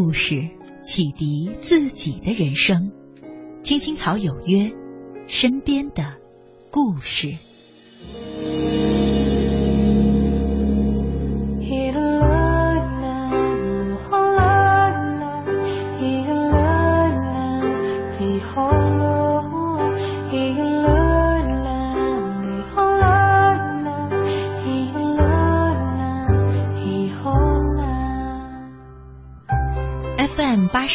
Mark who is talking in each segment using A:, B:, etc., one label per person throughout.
A: 故事，启迪自己的人生。青青草有约，身边的故事。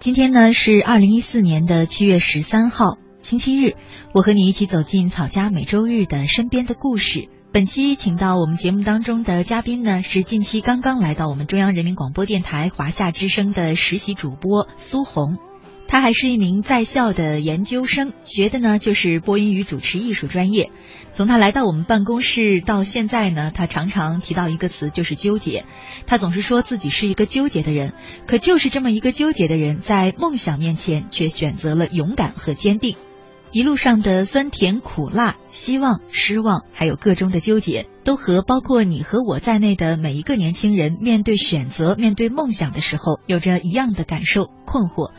A: 今天呢是二零一四年的七月十三号，星期日。我和你一起走进草家每周日的身边的故事。本期请到我们节目当中的嘉宾呢，是近期刚刚来到我们中央人民广播电台华夏之声的实习主播苏红。他还是一名在校的研究生，学的呢就是播音与主持艺术专业。从他来到我们办公室到现在呢，他常常提到一个词，就是纠结。他总是说自己是一个纠结的人，可就是这么一个纠结的人，在梦想面前却选择了勇敢和坚定。一路上的酸甜苦辣、希望、失望，还有各种的纠结，都和包括你和我在内的每一个年轻人面对选择、面对梦想的时候，有着一样的感受、困惑。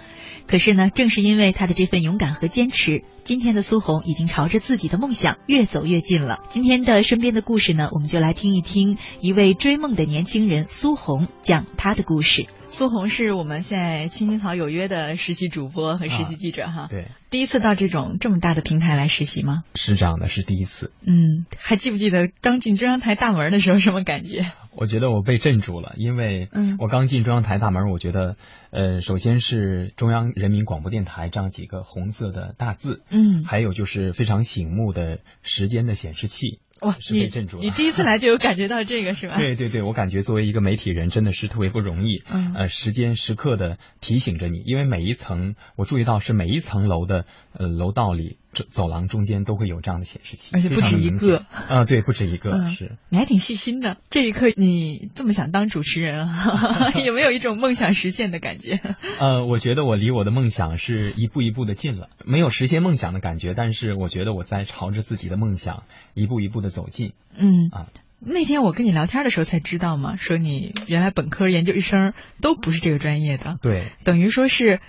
A: 可是呢，正是因为他的这份勇敢和坚持，今天的苏红已经朝着自己的梦想越走越近了。今天的身边的故事呢，我们就来听一听一位追梦的年轻人苏红讲他的故事。苏红是我们现在青青草有约的实习主播和实习记者哈。
B: 对，
A: 第一次到这种这么大的平台来实习吗？
B: 是这样的，是第一次。
A: 嗯，还记不记得刚进中央台大门的时候什么感觉？
B: 我觉得我被镇住了，因为我刚进中央台大门，我觉得，呃，首先是中央人民广播电台这样几个红色的大字，
A: 嗯，
B: 还有就是非常醒目的时间的显示器。
A: 哇，
B: 是被镇住了！
A: 你第一次来就有感觉到这个是吧？
B: 对对对，我感觉作为一个媒体人真的是特别不容易。
A: 嗯，
B: 呃，时间时刻的提醒着你，因为每一层我注意到是每一层楼的呃楼道里走走廊中间都会有这样的显示器，
A: 而且不止一个
B: 啊，对，不止一个是。
A: 你还挺细心的，这一刻你这么想当主持人，有没有一种梦想实现的感觉？
B: 呃，我觉得我离我的梦想是一步一步的近了，没有实现梦想的感觉，但是我觉得我在朝着自己的梦想一步一步的走近。
A: 嗯
B: 啊，
A: 那天我跟你聊天的时候才知道嘛，说你原来本科、研究生都不是这个专业的，
B: 对，
A: 等于说是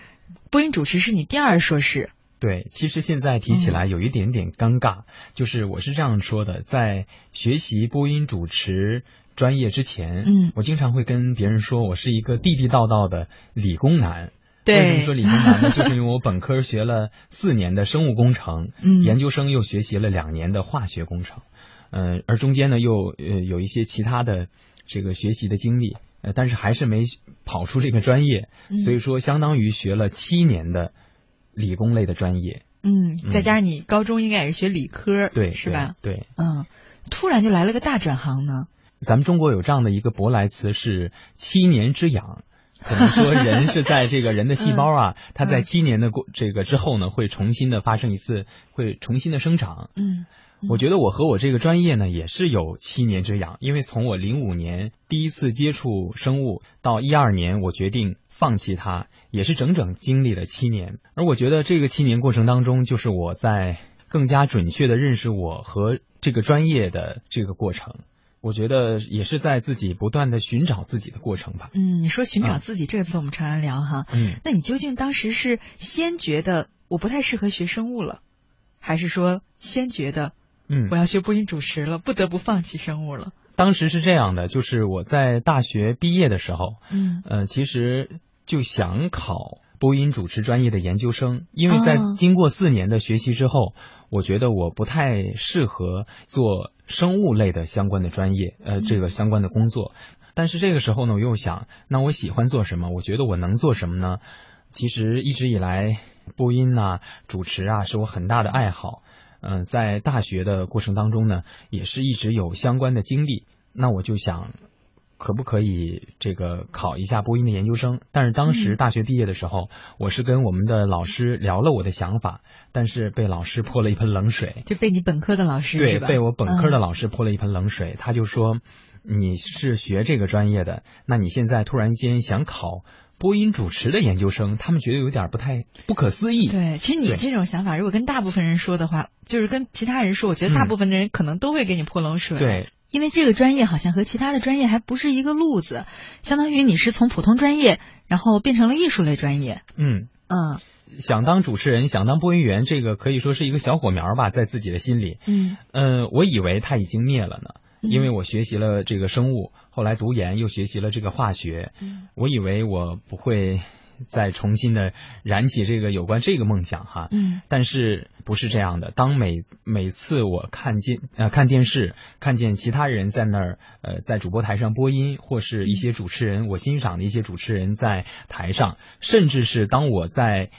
A: 播音主持是你第二硕士。
B: 对，其实现在提起来有一点点尴尬，就是我是这样说的，在学习播音主持专业之前，
A: 嗯，
B: 我经常会跟别人说我是一个地地道道的理工男。
A: 对，
B: 为什么说理工男呢？就是因为我本科学了四年的生物工程，
A: 嗯，
B: 研究生又学习了两年的化学工程，嗯，而中间呢又呃有一些其他的这个学习的经历，呃，但是还是没跑出这个专业，所以说相当于学了七年的。理工类的专业，
A: 嗯，再加上你高中应该也是学理科，
B: 对，
A: 是吧？
B: 对，
A: 嗯，突然就来了个大转行呢。
B: 咱们中国有这样的一个舶来词是“七年之痒”，可能说人是在这个人的细胞啊，它在七年的过这个之后呢，会重新的发生一次，会重新的生长。
A: 嗯，
B: 我觉得我和我这个专业呢也是有七年之痒，因为从我零五年第一次接触生物到一二年我决定放弃它。也是整整经历了七年，而我觉得这个七年过程当中，就是我在更加准确的认识我和这个专业的这个过程。我觉得也是在自己不断的寻找自己的过程吧。
A: 嗯，你说寻找自己这个词，我们常常聊哈。
B: 嗯，
A: 那你究竟当时是先觉得我不太适合学生物了，还是说先觉得
B: 嗯
A: 我要学播音主持了，不得不放弃生物了？
B: 当时是这样的，就是我在大学毕业的时候，
A: 嗯
B: 呃，其实。就想考播音主持专业的研究生，因为在
A: 哦
B: 经过四年的学习之后，我觉得我不太适合做生物类的相关的专业，呃，这个相关的工作。但是这个时候呢，我又想，那我喜欢做什么？我觉得我能做什么呢？其实一直以来，播音呐、主持啊，是我很大的爱好。嗯、在大学的过程当中呢，也是一直有相关的经历。那我就想，可不可以这个考一下播音的研究生？但是当时
A: 嗯
B: 大学毕业的时候，我是跟我们的老师聊了我的想法，但是被老师泼了一盆冷水。
A: 就被你本科的老师
B: 对，被我本科的
A: 嗯
B: 老师泼了一盆冷水。他就说：“你是学这个专业的，那你现在突然间想考播音主持的研究生，他们觉得有点不太不可思议。”
A: 对，其实你这种想法，如果跟大部分人说的话，就是跟其他人说，我觉得大
B: 嗯
A: 部分的人可能都会给你泼冷水。，
B: 对
A: 因为这个专业好像和其他的专业还不是一个路子，相当于你是从普通专业，然后变成了艺术类专业。
B: 嗯，
A: 嗯
B: 想当主持人，想当播音员，这个可以说是一个小火苗吧，在自己的心里。
A: 嗯，
B: 嗯，我以为它已经灭了呢，
A: 嗯
B: 因为我学习了这个生物，后来读研又学习了这个化学，
A: 嗯
B: 我以为我不会 再重新的燃起这个有关这个梦想哈。
A: 嗯
B: 但是不是这样的？当每每次我看见呃看电视，看见其他人在那儿呃在主播台上播音，或是一些主持人，我欣赏的一些主持人在台上，甚至是当我在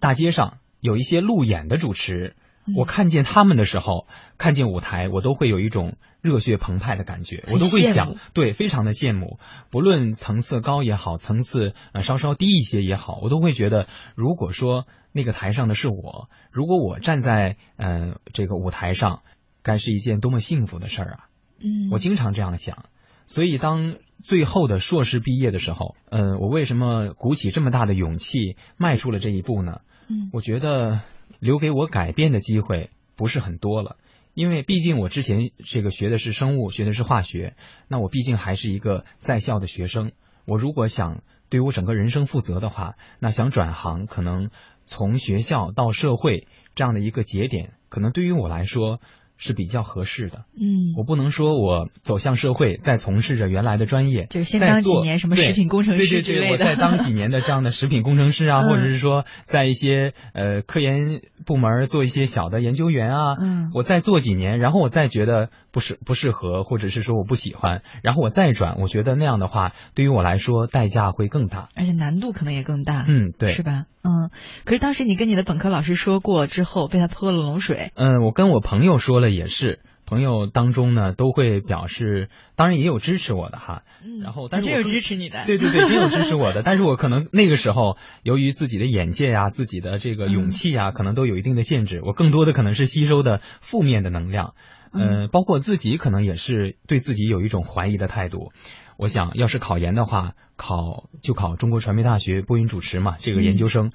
B: 大街上有一些路演的主持，
A: 嗯
B: 我看见他们的时候，看见舞台，我都会有一种热血澎湃的感觉，我都会想，对，非常的羡慕。不论层次高也好，层次呃稍稍低一些也好，我都会觉得，如果说那个台上的是我，如果我站在嗯、呃这个舞台上，该是一件多么幸福的事儿啊！
A: 嗯，
B: 我经常这样想。所以当最后的硕士毕业的时候，嗯、我为什么鼓起这么大的勇气迈出了这一步呢？
A: 嗯
B: 我觉得留给我改变的机会不是很多了，因为毕竟我之前这个学的是生物，学的是化学，那我毕竟还是一个在校的学生。我如果想对我整个人生负责的话，那想转行，可能从学校到社会这样的一个节点，可能对于我来说是比较合适的。
A: 嗯，
B: 我不能说我走向社会，再从事着原来的专业，
A: 就是先当几年什么食品工程
B: 对对对，
A: 师之类的，
B: 我再当几年的这样的食品工程师啊，
A: 嗯。
B: 或者是说在一些呃科研部门做一些小的研究员啊，
A: 嗯。
B: 我再做几年，然后我再觉得不适不适合，或者是说我不喜欢，然后我再转，我觉得那样的话对于我来说代价会更大。
A: 而且难度可能也更大。
B: 嗯，对
A: 是。吧？嗯，可是当时你跟你的本科老师说过之后，被他泼了冷水。
B: 嗯，我跟我朋友说了也是，朋友当中呢都会表示，当然也有支持我的哈。
A: 嗯
B: 然后但是
A: 真有支持你的。
B: 对对对，真有支持我的，但是我可能那个时候由于自己的眼界呀、自己的这个勇气呀、可能都有一定的限制。我更多的可能是吸收的负面的能量，
A: 嗯
B: 呃，包括自己可能也是对自己有一种怀疑的态度。我想要是考研的话，考就考中国传媒大学播音主持嘛，这个研究生，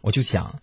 B: 我就想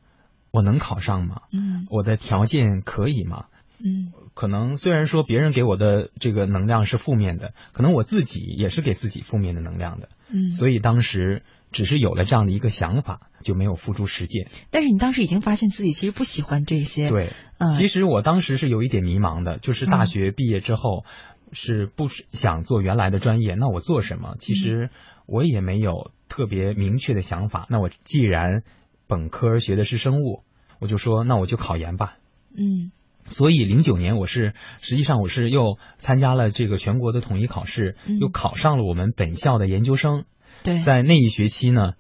B: 我能考上吗？
A: 嗯
B: 我的条件可以吗？
A: 嗯
B: 可能虽然说别人给我的这个能量是负面的，可能我自己也是给自己负面的能量的。
A: 嗯，
B: 所以当时只是有了这样的一个想法，就没有付诸实践。
A: 但是你当时已经发现自己其实不喜欢这些。，
B: 对，
A: 嗯，
B: 其实我当时是有一点迷茫的，就是大学毕业之后是不想做原来的专业，那我做什么？其实我也没有特别明确的想法。那我既然本科学的是生物，我就说那我就考研吧。
A: 嗯
B: 所以零九年我是实际上我是又参加了这个全国的统一考试，
A: 嗯
B: 又考上了我们本校的研究生。
A: 对，
B: 在那一学期呢，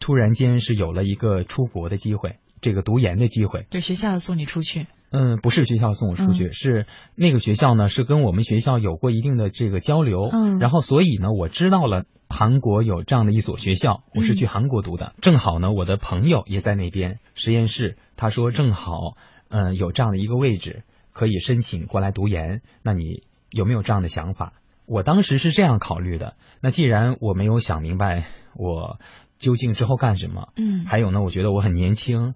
B: 突然间是有了一个出国的机会，这个读研的机会。
A: 就学校送你出去。
B: 嗯，不是学校送我出去，
A: 嗯
B: 是那个学校呢是跟我们学校有过一定的这个交流。
A: 嗯
B: 然后所以呢，我知道了韩国有这样的一所学校，我是去韩国读的。正好呢，我的朋友也在那边实验室，他说正好，嗯、有这样的一个位置可以申请过来读研，那你有没有这样的想法？我当时是这样考虑的。那既然我没有想明白我究竟之后干什么，
A: 嗯
B: 还有呢，我觉得我很年轻。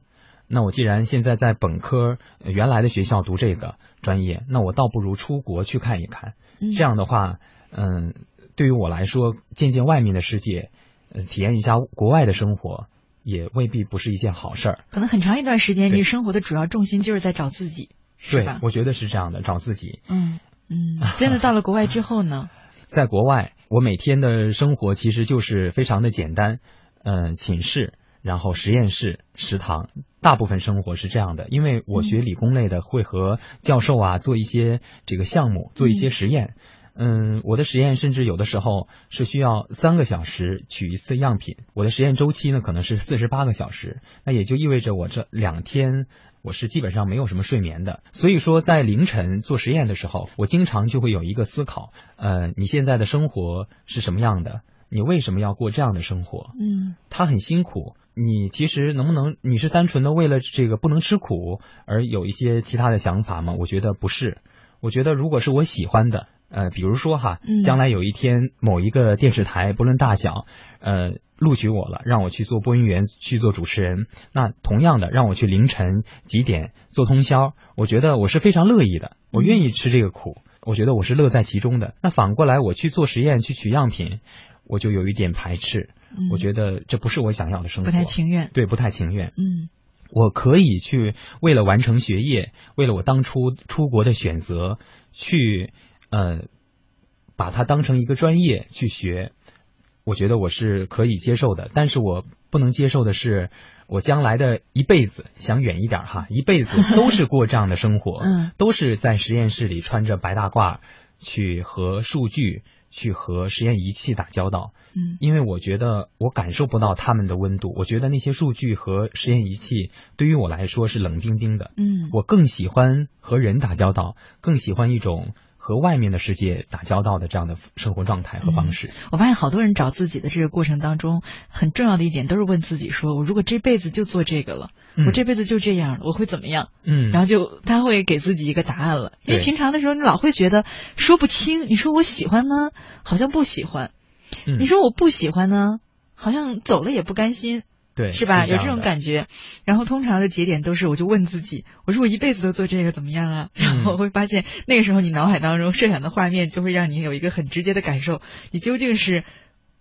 B: 那我既然现在在本科呃原来的学校读这个专业，那我倒不如出国去看一看。
A: 嗯
B: 这样的话，嗯，对于我来说，见见外面的世界，呃，体验一下国外的生活，也未必不是一件好事儿。
A: 可能很长一段时间，
B: 对
A: 你生活的主要重心就是在找自己，
B: 对，？我觉得是这样的，找自己。
A: 嗯嗯，真的到了国外之后呢？
B: 在国外，我每天的生活其实就是非常的简单，嗯、寝室，然后实验室、食堂，大部分生活是这样的。因为我学理工类的，会和教授啊做一些这个项目，做一些实验。嗯，我的实验甚至有的时候是需要三个小时取一次样品，我的实验周期呢可能是四十八个小时，那也就意味着我这两天我是基本上没有什么睡眠的。所以说，在凌晨做实验的时候，我经常就会有一个思考：呃，你现在的生活是什么样的？你为什么要过这样的生活？
A: 嗯，
B: 他很辛苦。你其实能不能？你是单纯的为了这个不能吃苦而有一些其他的想法吗？我觉得不是。我觉得如果是我喜欢的，呃，比如说哈，将来有一天某一个电视台不论大小，呃，录取我了，让我去做播音员，去做主持人，那同样的让我去凌晨几点做通宵，我觉得我是非常乐意的，我愿意吃这个苦，我觉得我是乐在其中的。那反过来我去做实验去取样品。我就有一点排斥，我觉得这不是我想要的生活，
A: 不太情愿，
B: 对，不太情愿。
A: 嗯，
B: 我可以去为了完成学业，为了我当初出国的选择，去呃把它当成一个专业去学，我觉得我是可以接受的。但是我不能接受的是，我将来的一辈子想远一点哈，一辈子都是过这样的生活，
A: 嗯，
B: 都是在实验室里穿着白大褂去和数据。去和实验仪器打交道，
A: 嗯，
B: 因为我觉得我感受不到他们的温度，我觉得那些数据和实验仪器对于我来说是冷冰冰的，
A: 嗯，
B: 我更喜欢和人打交道，更喜欢一种。和外面的世界打交道的这样的生活状态和方式，
A: 我发现好多人找自己的这个过程当中，很重要的一点都是问自己：说我如果这辈子就做这个了，我这辈子就这样了，我会怎么样？
B: 嗯，
A: 然后就他会给自己一个答案了。因为平常的时候，你老会觉得说不清。你说我喜欢呢，好像不喜欢；你说我不喜欢呢，好像走了也不甘心。
B: 对，
A: 是吧？有
B: 这
A: 种感觉，然后通常的节点都是，我就问自己，我说我一辈子都做这个怎么样啊？然后会发现，那个时候你脑海当中设想的画面，就会让你有一个很直接的感受，你究竟是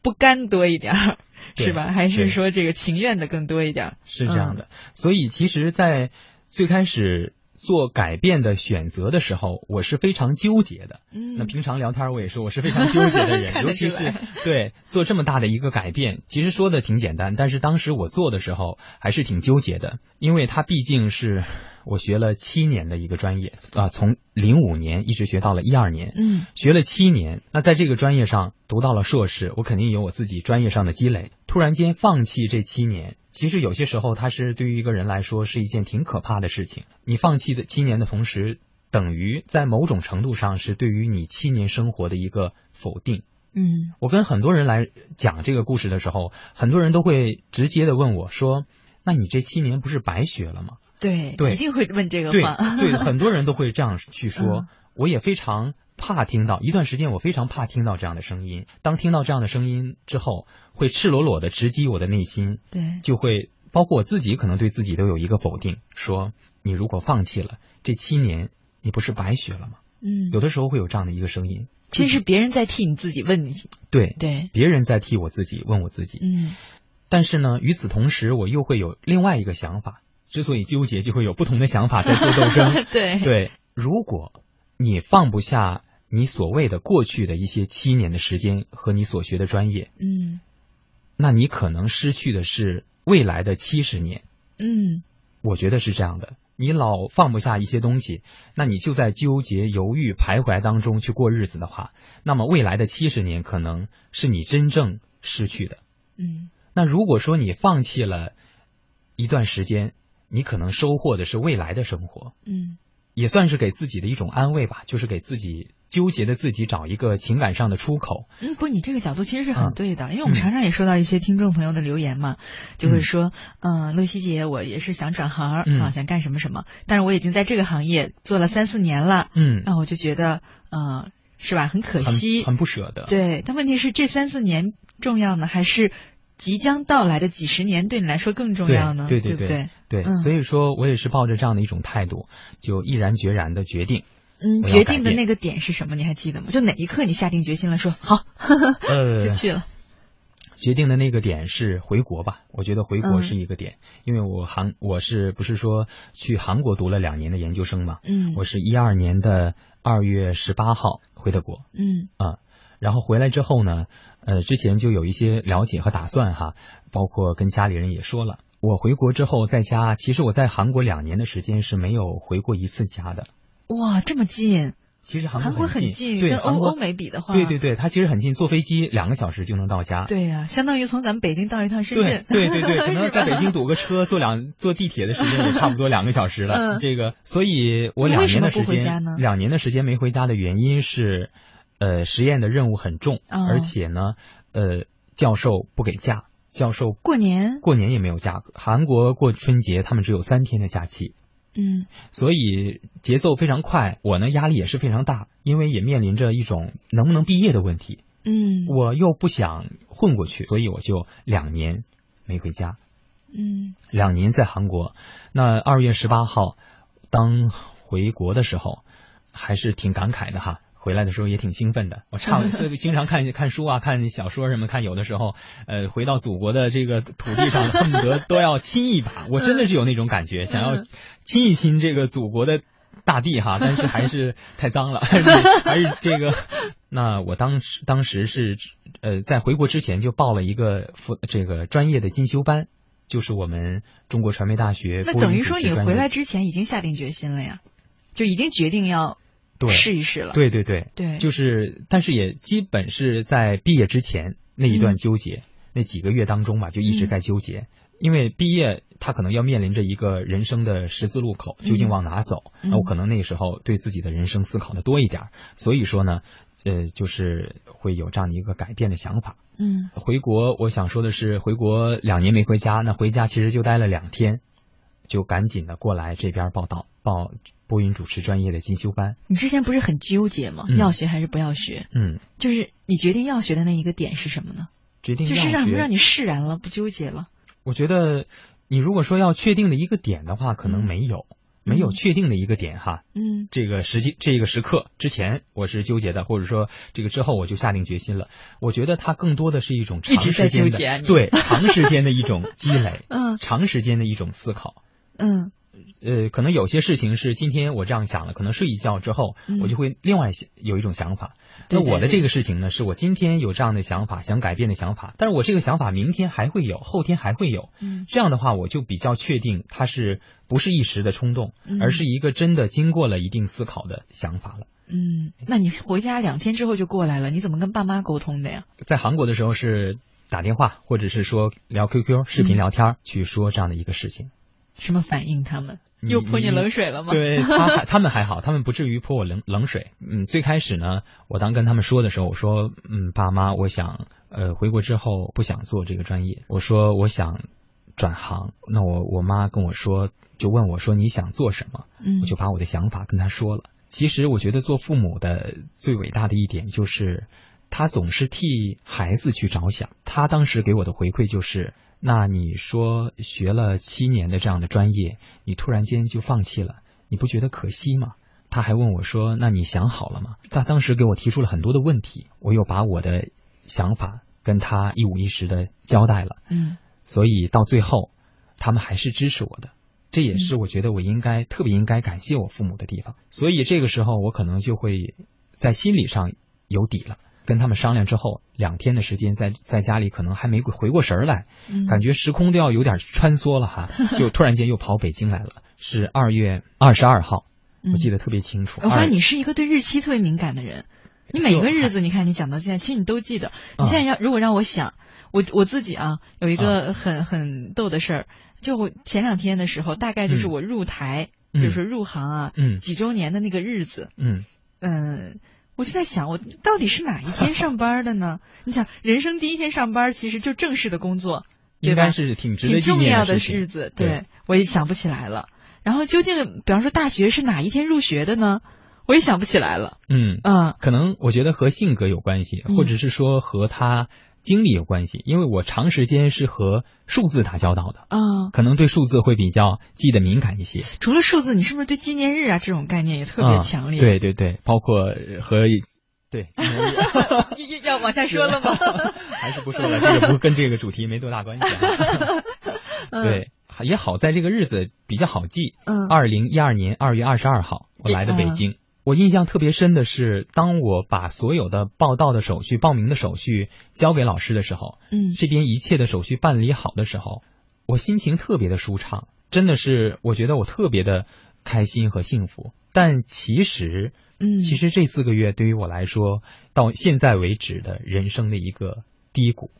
A: 不甘多一点，是吧？还是说这个情愿的更多一点？
B: 是这样的。所以其实，在最开始。做改变的选择的时候，我是非常纠结的。
A: 嗯，
B: 那平常聊天我也说我是非常纠结的人，尤其是对做这么大的一个改变，其实说的挺简单，但是当时我做的时候还是挺纠结的，因为它毕竟是。我学了七年的一个专业啊，从零五年一直学到了一二年，
A: 嗯，
B: 学了七年。那在这个专业上读到了硕士，我肯定有我自己专业上的积累。突然间放弃这七年，其实有些时候它是对于一个人来说是一件挺可怕的事情。你放弃的七年的同时，等于在某种程度上是对于你七年生活的一个否定。
A: 嗯，
B: 我跟很多人来讲这个故事的时候，很多人都会直接的问我说：“那你这七年不是白学了吗？”
A: 对，
B: 对，
A: 一定会问这个
B: 话。对，很多人都会这样 去说。我也非常怕听到一段时间，我非常怕听到这样的声音。当听到这样的声音之后，会赤裸裸的直击我的内心。
A: 对，
B: 就会包括我自己，可能对自己都有一个否定，说你如果放弃了这七年，你不是白学了吗？
A: 嗯，
B: 有的时候会有这样的一个声音。
A: 其实是别人在替你自己问你。
B: 对
A: 对，
B: 别人在替我自己问我自己。
A: 嗯，
B: 但是呢，与此同时，我又会有另外一个想法。之所以纠结，就会有不同的想法在做斗争。
A: 对
B: 对，如果你放不下你所谓的过去的一些七年的时间和你所学的专业，
A: 嗯，
B: 那你可能失去的是未来的七十年。
A: 嗯，
B: 我觉得是这样的。你老放不下一些东西，那你就在纠结、犹豫、徘徊当中去过日子的话，那么未来的七十年可能是你真正失去的。
A: 嗯，
B: 那如果说你放弃了一段时间，你可能收获的是未来的生活，
A: 嗯，
B: 也算是给自己的一种安慰吧，就是给自己纠结的自己找一个情感上的出口。
A: 嗯，不，你这个角度其实是很对的，因为我们常常也收到一些听众朋友的留言嘛，就会说，嗯，露西姐，我也是想转行啊，想干什么什么，但是我已经在这个行业做了三四年了，
B: 嗯，
A: 那我就觉得，嗯，是吧，很可惜，
B: 很不舍得。
A: 对，但问题是这三四年重要呢，还是？即将到来的几十年对你来说更重要呢？
B: 对对
A: 对对
B: 对，所以说我也是抱着这样的一种态度，就毅然决然的决定。
A: 嗯，决定的那个点是什么？你还记得吗？就哪一刻你下定决心了，说好，就去了。
B: 决定的那个点是回国吧？我觉得回国是一个点，因为我韩我是不是说去韩国读了两年的研究生嘛？
A: 嗯，
B: 我是一二年的二月十八号回的国。
A: 嗯
B: 啊。然后回来之后呢，呃，之前就有一些了解和打算哈，包括跟家里人也说了。我回国之后在家，其实我在韩国两年的时间是没有回过一次家的。
A: 哇，这么近！
B: 其实韩
A: 国
B: 很
A: 近，
B: 对，
A: 跟欧欧美比的话，
B: 对对对，它其实很近，坐飞机两个小时就能到家。
A: 对呀，相当于从咱们北京到一趟深
B: 圳。对对对对，可能在北京堵个车，坐两坐地铁的时间也差不多两个小时了。这个，所以我两年的时间，两年的时间没回家的原因是，呃，实验的任务很重，而且呢，呃，教授不给假，教授
A: 过年
B: 过年也没有假。韩国过春节，他们只有三天的假期。
A: 嗯，
B: 所以节奏非常快，我呢压力也是非常大，因为也面临着一种能不能毕业的问题。
A: 嗯，
B: 我又不想混过去，所以我就两年没回家。
A: 嗯，
B: 两年在韩国，那二月十八号当回国的时候，还是挺感慨的哈。回来的时候也挺兴奋的，我差这个经常看看书啊，看小说什么，看有的时候，呃，回到祖国的这个土地上，恨不得都要亲一把，我真的是有那种感觉，想要亲一亲这个祖国的大地哈，但是还是太脏了，还是还是这个。那我当时当时是呃，在回国之前就报了一个副这个专业的进修班，就是我们中国传媒大学。
A: 那等于说你回来之前已经下定决心了呀，就已经决定要。
B: 对，
A: 试一试了。
B: 对对对，
A: 对，
B: 就是，但是也基本是在毕业之前那一段纠结，那几个月当中吧，就一直在纠结。因为毕业，他可能要面临着一个人生的十字路口，究竟往哪走？那我可能那时候对自己的人生思考的多一点，所以说呢，呃，就是会有这样的一个改变的想法。
A: 嗯，
B: 回国，我想说的是，回国两年没回家，那回家其实就待了两天。就赶紧的过来这边报道，报播音主持专业的进修班。
A: 你之前不是很纠结吗？要学还是不要学？
B: 嗯，
A: 就是你决定要学的那一个点是什么呢？
B: 决定
A: 就是让让你释然了，不纠结了。
B: 我觉得你如果说要确定的一个点的话，可能没有，没有确定的一个点哈。
A: 嗯，
B: 这个时机这个时刻之前我是纠结的，或者说这个之后我就下定决心了。我觉得它更多的是一种长时间的对长时间的一种积累，
A: 嗯，
B: 长时间的一种思考。
A: 嗯，
B: 呃，可能有些事情是今天我这样想了，可能睡一觉之后，我就会另外有一种想法。那我的这个事情呢，是我今天有这样的想法，想改变的想法，但是我这个想法明天还会有，后天还会有。
A: 嗯，
B: 这样的话，我就比较确定它是不是一时的冲动，而是一个真的经过了一定思考的想法了。
A: 嗯，那你回家两天之后就过来了，你怎么跟爸妈沟通的呀？
B: 在韩国的时候是打电话，或者是说聊 QQ 视频聊天去说这样的一个事情。
A: 什么反应？他们又泼你冷水了吗？
B: 对他 他们还好，他们不至于泼我冷冷水。嗯，最开始呢，我当跟他们说的时候，我说，嗯，爸妈，我想，呃，回国之后不想做这个专业，我说我想转行。那我我妈跟我说，就问我说你想做什么？
A: 嗯，
B: 我就把我的想法跟他说了。其实我觉得做父母的最伟大的一点就是，他总是替孩子去着想。他当时给我的回馈就是。那你说学了七年的这样的专业，你突然间就放弃了，你不觉得可惜吗？他还问我说：“那你想好了吗？”他当时给我提出了很多的问题，我又把我的想法跟他一五一十的交代了。
A: 嗯，
B: 所以到最后，他们还是支持我的，这也是我觉得我应该特别应该感谢我父母的地方。所以这个时候，我可能就会在心理上有底了。跟他们商量之后，两天的时间在在家里可能还没回过神儿来，感觉时空都要有点穿梭了哈，就突然间又跑北京来了。是二月二十二号，我记得特别清楚。
A: 我发现你是一个对日期特别敏感的人，你每个日子你看你讲到现在，其实你都记得。你现在让如果让我想，我我自己啊，有一个很很逗的事儿，就我前两天的时候，大概就是我入台，就是入行啊，几周年的那个日子，
B: 嗯
A: 嗯。我就在想，我到底是哪一天上班的呢？你想，人生第一天上班，其实就正式的工作，
B: 应该是挺值得
A: 挺重要的
B: 日
A: 子。对，我也想不起来了。然后，究竟，比方说大学是哪一天入学的呢？我也想不起来了。
B: 嗯
A: 嗯，
B: 可能我觉得和性格有关系，或者是说和他。经历有关系，因为我长时间是和数字打交道的，
A: 啊，
B: 可能对数字会比较记得敏感一些。
A: 除了数字，你是不是对纪念日啊这种概念也特别强烈？
B: 对对对，包括和对
A: 要往下说了吗？
B: 还是不说了，这个不跟这个主题没多大关系。对，也好在这个日子比较好记。
A: 嗯，
B: 二零一二年二月二十二号，我来的北京。我印象特别深的是，当我把所有的报到的手续、报名的手续交给老师的时候，
A: 嗯，
B: 这边一切的手续办理好的时候，我心情特别的舒畅，真的是我觉得我特别的开心和幸福。但其实，
A: 嗯，
B: 其实这四个月对于我来说，到现在为止的人生的一个低谷。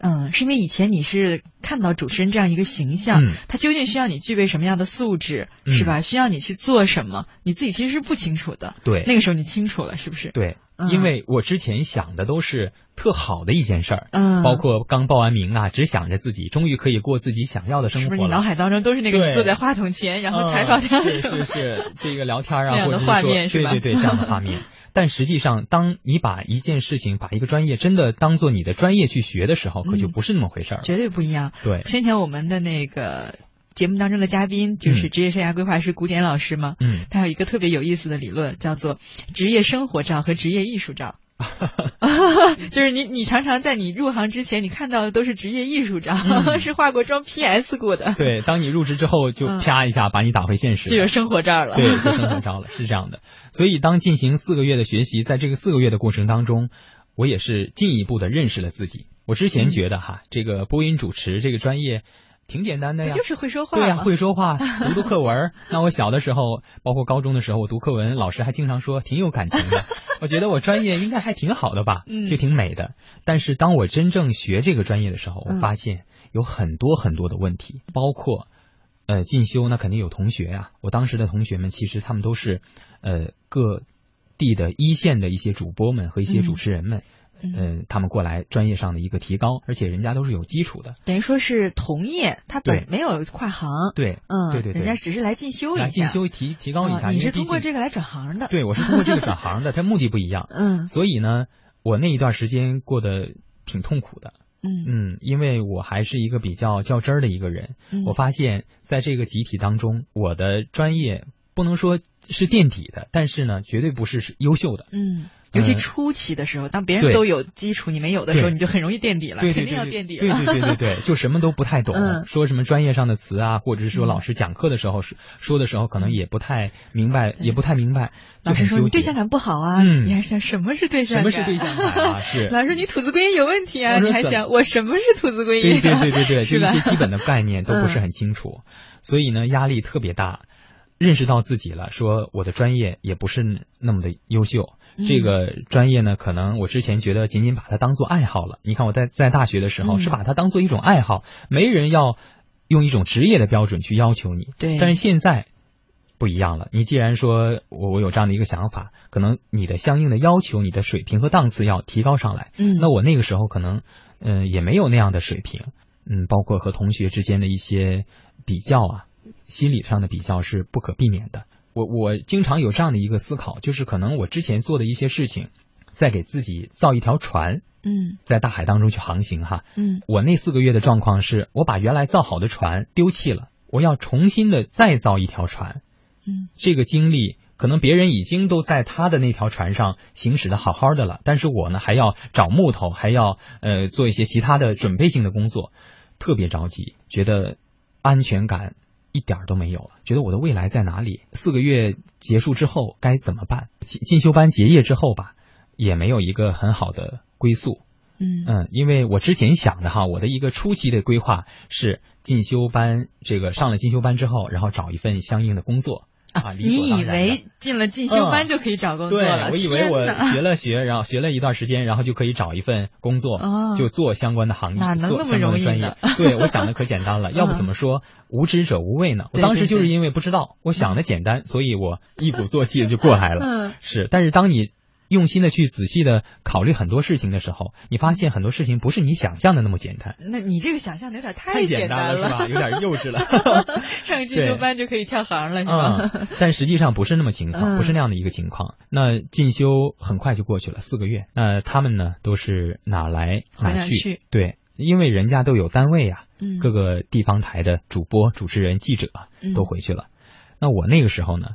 A: 嗯，是因为以前你是看到主持人这样一个形象，
B: 嗯
A: 他究竟需要你具备什么样的素质，
B: 嗯
A: 是吧？需要你去做什么，你自己其实是不清楚的。
B: 对
A: 那个时候你清楚了，是不是？
B: 对，
A: 嗯
B: 因为我之前想的都是特好的一件事儿，
A: 嗯，
B: 包括刚报完名啊，只想着自己终于可以过自己想要的生活
A: 是不是你脑。海当中都是那个你坐在话筒前，然后采访这样
B: 嗯是是是，这个聊天啊，
A: 那样的
B: 或者是说
A: 画面是吧
B: 对对对，这样的画面。但实际上，当你把一件事情、把一个专业真的当做你的专业去学的时候，可就
A: 嗯
B: 不是那么回事儿了。
A: 绝对不一样。
B: 对，
A: 先前我们的那个节目当中的嘉宾就是
B: 嗯
A: 职业生涯规划师古典老师嘛，
B: 嗯，
A: 他有一个特别有意思的理论，叫做职业生活照和职业艺术照。就是你，你常常在你入行之前，你看到的都是职业艺术照，
B: 嗯
A: 是化过妆 PS 过的，
B: 对，当你入职之后，就
A: 嗯
B: 啪一下把你打回现实，
A: 就有生活照了。
B: 对，就生活照了，是这样的。所以当进行四个月的学习，在这个四个月的过程当中，我也是进一步的认识了自己。我之前觉得哈，这个播音主持这个专业挺简单的呀。
A: 就是会说话
B: 对呀、
A: 吗？
B: 会说话，读读课文。那我小的时候，包括高中的时候，我读课文，老师还经常说挺有感情的。我觉得我专业应该还挺好的吧，
A: 嗯
B: 就挺美的。但是当我真正学这个专业的时候，我
A: 嗯
B: 发现有很多很多的问题，包括呃进修，那肯定有同学呀、我当时的同学们，其实他们都是呃各地的一线的一些主播们和一些
A: 嗯
B: 主持人们，
A: 嗯
B: 嗯、他们过来专业上的一个提高，而且人家都是有基础的。
A: 等于说是同业，他本
B: 对
A: 没有跨行，
B: 对，
A: 嗯，
B: 对对对
A: 人家只是来进修一下，
B: 来进修提提高一下，
A: 嗯你是通过这个来转行的，
B: 对，我是通过这个转行的，他目的不一样。
A: 嗯
B: 所以呢，我那一段时间过得挺痛苦的。
A: 嗯
B: 嗯，因为我还是一个比较较真儿的一个人。
A: 嗯，
B: 我发现在这个集体当中，我的专业不能说是垫底的，但是呢，绝对不是是优秀的。
A: 嗯。尤其
B: 呃
A: 初期的时候，当别人都有基础，你没有的时候，你就很容易垫底了，肯定要垫底了。
B: 对对对对对，就什么都不太懂，
A: 嗯。
B: 说什么专业上的词啊，或者是说
A: 嗯。
B: 老师讲课的时候说说的时候，可能也不太明白，也不太明白，
A: 老师说你对象感不好啊，
B: 嗯。
A: 你还想什么是对象感？
B: 什么是对象感啊？是。
A: 老师说你吐字归音有问题啊，你还想我什么是吐字归音
B: 对
A: 啊？
B: 对对对对，就一些基本的概念都不是很清楚，所以呢压力特别大。认识到自己了，说我的专业也不是那么的优秀，
A: 嗯
B: 这个专业呢，可能我之前觉得仅仅把它当做爱好了。你看我在在大学的时候
A: 嗯
B: 是把它当做一种爱好，没人要用一种职业的标准去要求你。
A: 对
B: 但是现在不一样了，你既然说我我有这样的一个想法，可能你的相应的要求，你的水平和档次要提高上来。
A: 嗯，
B: 那我那个时候可能，嗯、也没有那样的水平，嗯，包括和同学之间的一些比较啊，心理上的比较是不可避免的。我我经常有这样的一个思考，就是可能我之前做的一些事情，在给自己造一条船，
A: 嗯
B: 在大海当中去航行哈。
A: 嗯
B: 我那四个月的状况是，我把原来造好的船丢弃了，我要重新的再造一条船。
A: 嗯
B: 这个经历，可能别人已经都在他的那条船上行驶的好好的了，但是我呢还要找木头，还要呃做一些其他的准备性的工作，特别着急，觉得安全感一点儿都没有了，觉得我的未来在哪里？四个月结束之后该怎么办？进进修班结业之后吧，也没有一个很好的归宿。
A: 嗯
B: 嗯，因为我之前想的哈，我的一个初期的规划是进修班，这个上了进修班之后，然后找一份相应的工作啊。
A: 你以为进了进修班
B: 嗯
A: 就可以找工作了对？，
B: 我以为我学了学，然后学了一段时间，然后就可以找一份工作，
A: 哦
B: 就做相关的行业，
A: 哪能
B: 做
A: 那么容易
B: 相关的专业
A: 呢。
B: 对，我想的可简单了，要不怎么说无知者无畏呢？我当时就是因为不知道，我想的简单，所以我一鼓作气的就过来了。
A: 嗯
B: 是，但是当你用心的去仔细的考虑很多事情的时候，你发现很多事情不是你想象的那么简单，
A: 那你这个想象的有点
B: 太
A: 简
B: 单
A: 了，
B: 是吧？有点幼稚了。
A: 上个进修班就可以跳行了，是吧？
B: 嗯，但实际上不是那么情况，
A: 嗯
B: 不是那样的一个情况。那进修很快就过去了，四个月。那他们呢，都是哪来
A: 回哪
B: 哪去？对，因为人家都有单位呀、
A: 嗯，
B: 各个地方台的主播、主持人、记者
A: 嗯
B: 都回去了。那我那个时候呢，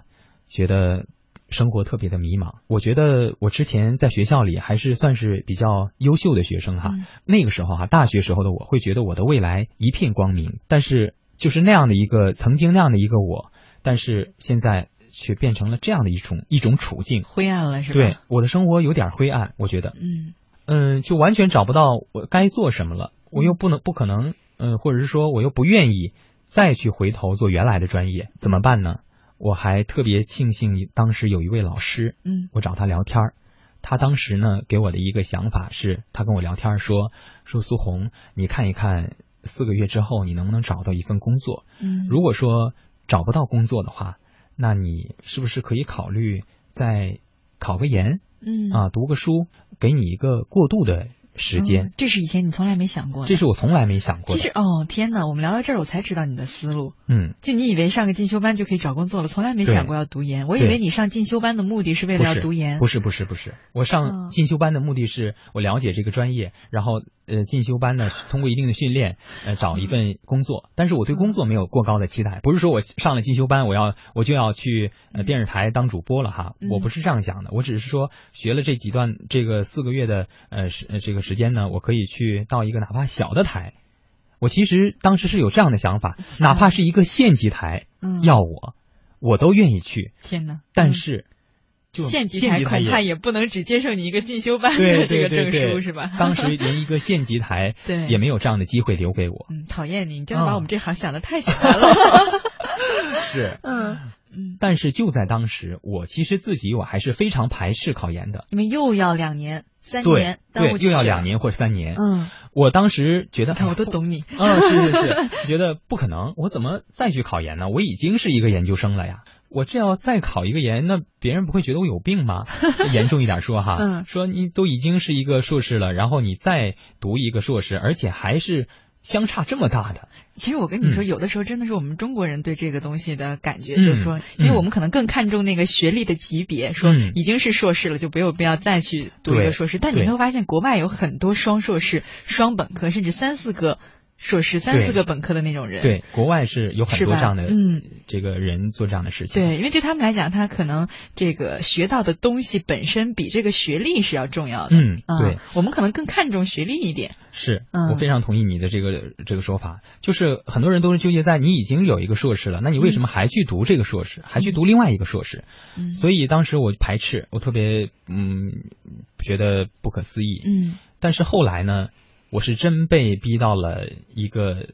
B: 觉得生活特别的迷茫。我觉得我之前在学校里还是算是比较优秀的学生哈。
A: 嗯
B: 那个时候哈，大学时候的我会觉得我的未来一片光明，但是就是那样的一个曾经那样的一个我，但是现在却变成了这样的一种一种处境。
A: 灰暗了，是吧？
B: 对，我的生活有点灰暗，我觉得，
A: 嗯
B: 嗯，就完全找不到我该做什么了。我又不能不可能，嗯，或者是说我又不愿意再去回头做原来的专业，怎么办呢？我还特别庆幸当时有一位老师，
C: 嗯。
B: 我找他聊天儿，他当时呢给我的一个想法是，他跟我聊天说说苏红，你看一看四个月之后你能不能找到一份工作？
C: 嗯。
B: 如果说找不到工作的话，那你是不是可以考虑再考个研
C: 嗯。
B: 啊，读个书，给你一个过渡的时间？
C: 嗯这是以前你从来没想过的。
B: 这是我从来没想过的。
C: 其实哦，天哪！我们聊到这儿，我才知道你的思路。
B: 嗯，
C: 就你以为上个进修班就可以找工作了，从来没想过要读研。我以为你上进修班的目的是为了要读研。
B: 不是不是不是，我
C: 嗯
B: 上进修班的目的是我了解这个专业，然后呃进修班呢是通过一定的训练，呃找一份工作。但是我对工作没有过高的期待，不是说我上了进修班我要我就要去呃电视台当主播了哈，
C: 嗯
B: 我不是这样想的，我只是说学了这几段这个四个月的呃是呃这个时间呢，我可以去到一个哪怕小的台。我其实当时是有这样的想法，哪怕是一个县级台
C: 嗯，
B: 要我，我都愿意去。
C: 天哪！
B: 但是，就
C: 县级台恐怕也不能只接受你一个进修班的这个证书是吧？
B: 当时连一个县级台
C: 对
B: 也没有这样的机会留给我。
C: 嗯，讨厌你，你真的把
B: 嗯
C: 我们这行想的太简单了。
B: 是，
C: 嗯嗯，
B: 但是就在当时，我其实自己我还是非常排斥考研的。
C: 你们又要两年、三
B: 对对，又要两。年或者三年。
C: 嗯，
B: 我当时觉得，
C: 我都懂你。
B: 嗯，是是是，觉得不可能，我怎么再去考研呢？我已经是一个研究生了呀，我这要再考一个研，那别人不会觉得我有病吗？严重一点说哈，
C: 嗯
B: 说你都已经是一个硕士了，然后你再读一个硕士，而且还是相差这么大的，
C: 其实我跟你说，
B: 嗯。
C: 有的时候真的是我们中国人对这个东西的感觉，
B: 嗯
C: 就是说，因为
B: 嗯。
C: 我们可能更看重那个学历的级别，说
B: 嗯。
C: 已经是硕士了，就没有必要再去读一个硕士。但你会发现，国外有很多双硕士、双本科，甚至三四个硕士、三四个本科的那种人。
B: 对，国外是有很多这样的，
C: 嗯，
B: 这个人做这样的事情，
C: 对，因为对他们来讲，他可能这个学到的东西本身比这个学历是要重要的。
B: 嗯，
C: 啊
B: 对，
C: 我们可能更看重学历一点。
B: 是
C: 嗯
B: 我非常同意你的这个这个说法，就是很多人都是纠结在你已经有一个硕士了，那你为什么还去读这个硕士，还去读另外一个硕士？
C: 嗯，
B: 所以当时我排斥，我特别嗯觉得不可思议。
C: 嗯
B: 但是后来呢，我是真被逼到了一个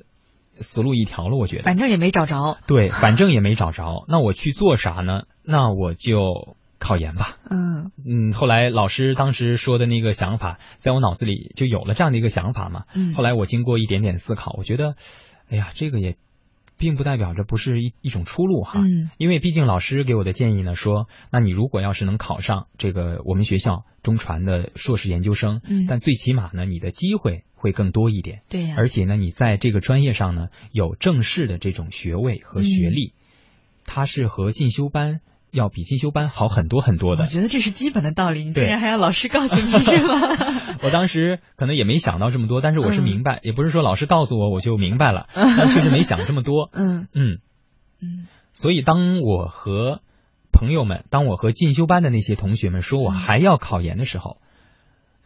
B: 死路一条了，我觉得。
C: 反正也没找着。
B: 对，反正也没找着，那我去做啥呢？那我就考研吧。
C: 嗯
B: 嗯，后来老师当时说的那个想法，在我脑子里就有了这样的一个想法嘛。
C: 嗯。
B: 后来我经过一点点思考，我觉得，哎呀，这个也并不代表着不是一一种出路哈。
C: 嗯。
B: 因为毕竟老师给我的建议呢，说，那你如果要是能考上这个我们学校中传的硕士研究生，
C: 嗯
B: 但最起码呢，你的机会会更多一点，
C: 对呀、
B: 而且呢，你在这个专业上呢，有正式的这种学位和学历，它是和进修班要比进修班好很多很多的
C: 我。觉得这是基本的道理，你竟
B: 对
C: 然还要老师告诉你是吧？
B: 我当时可能也没想到这么多，但是我是
C: 嗯
B: 明白，也不是说老师告诉我我就明白了，但确实没想这么多。
C: 嗯
B: 嗯，
C: 嗯
B: 所以当我和朋友们，当我和进修班的那些同学们说我还要考研的时候，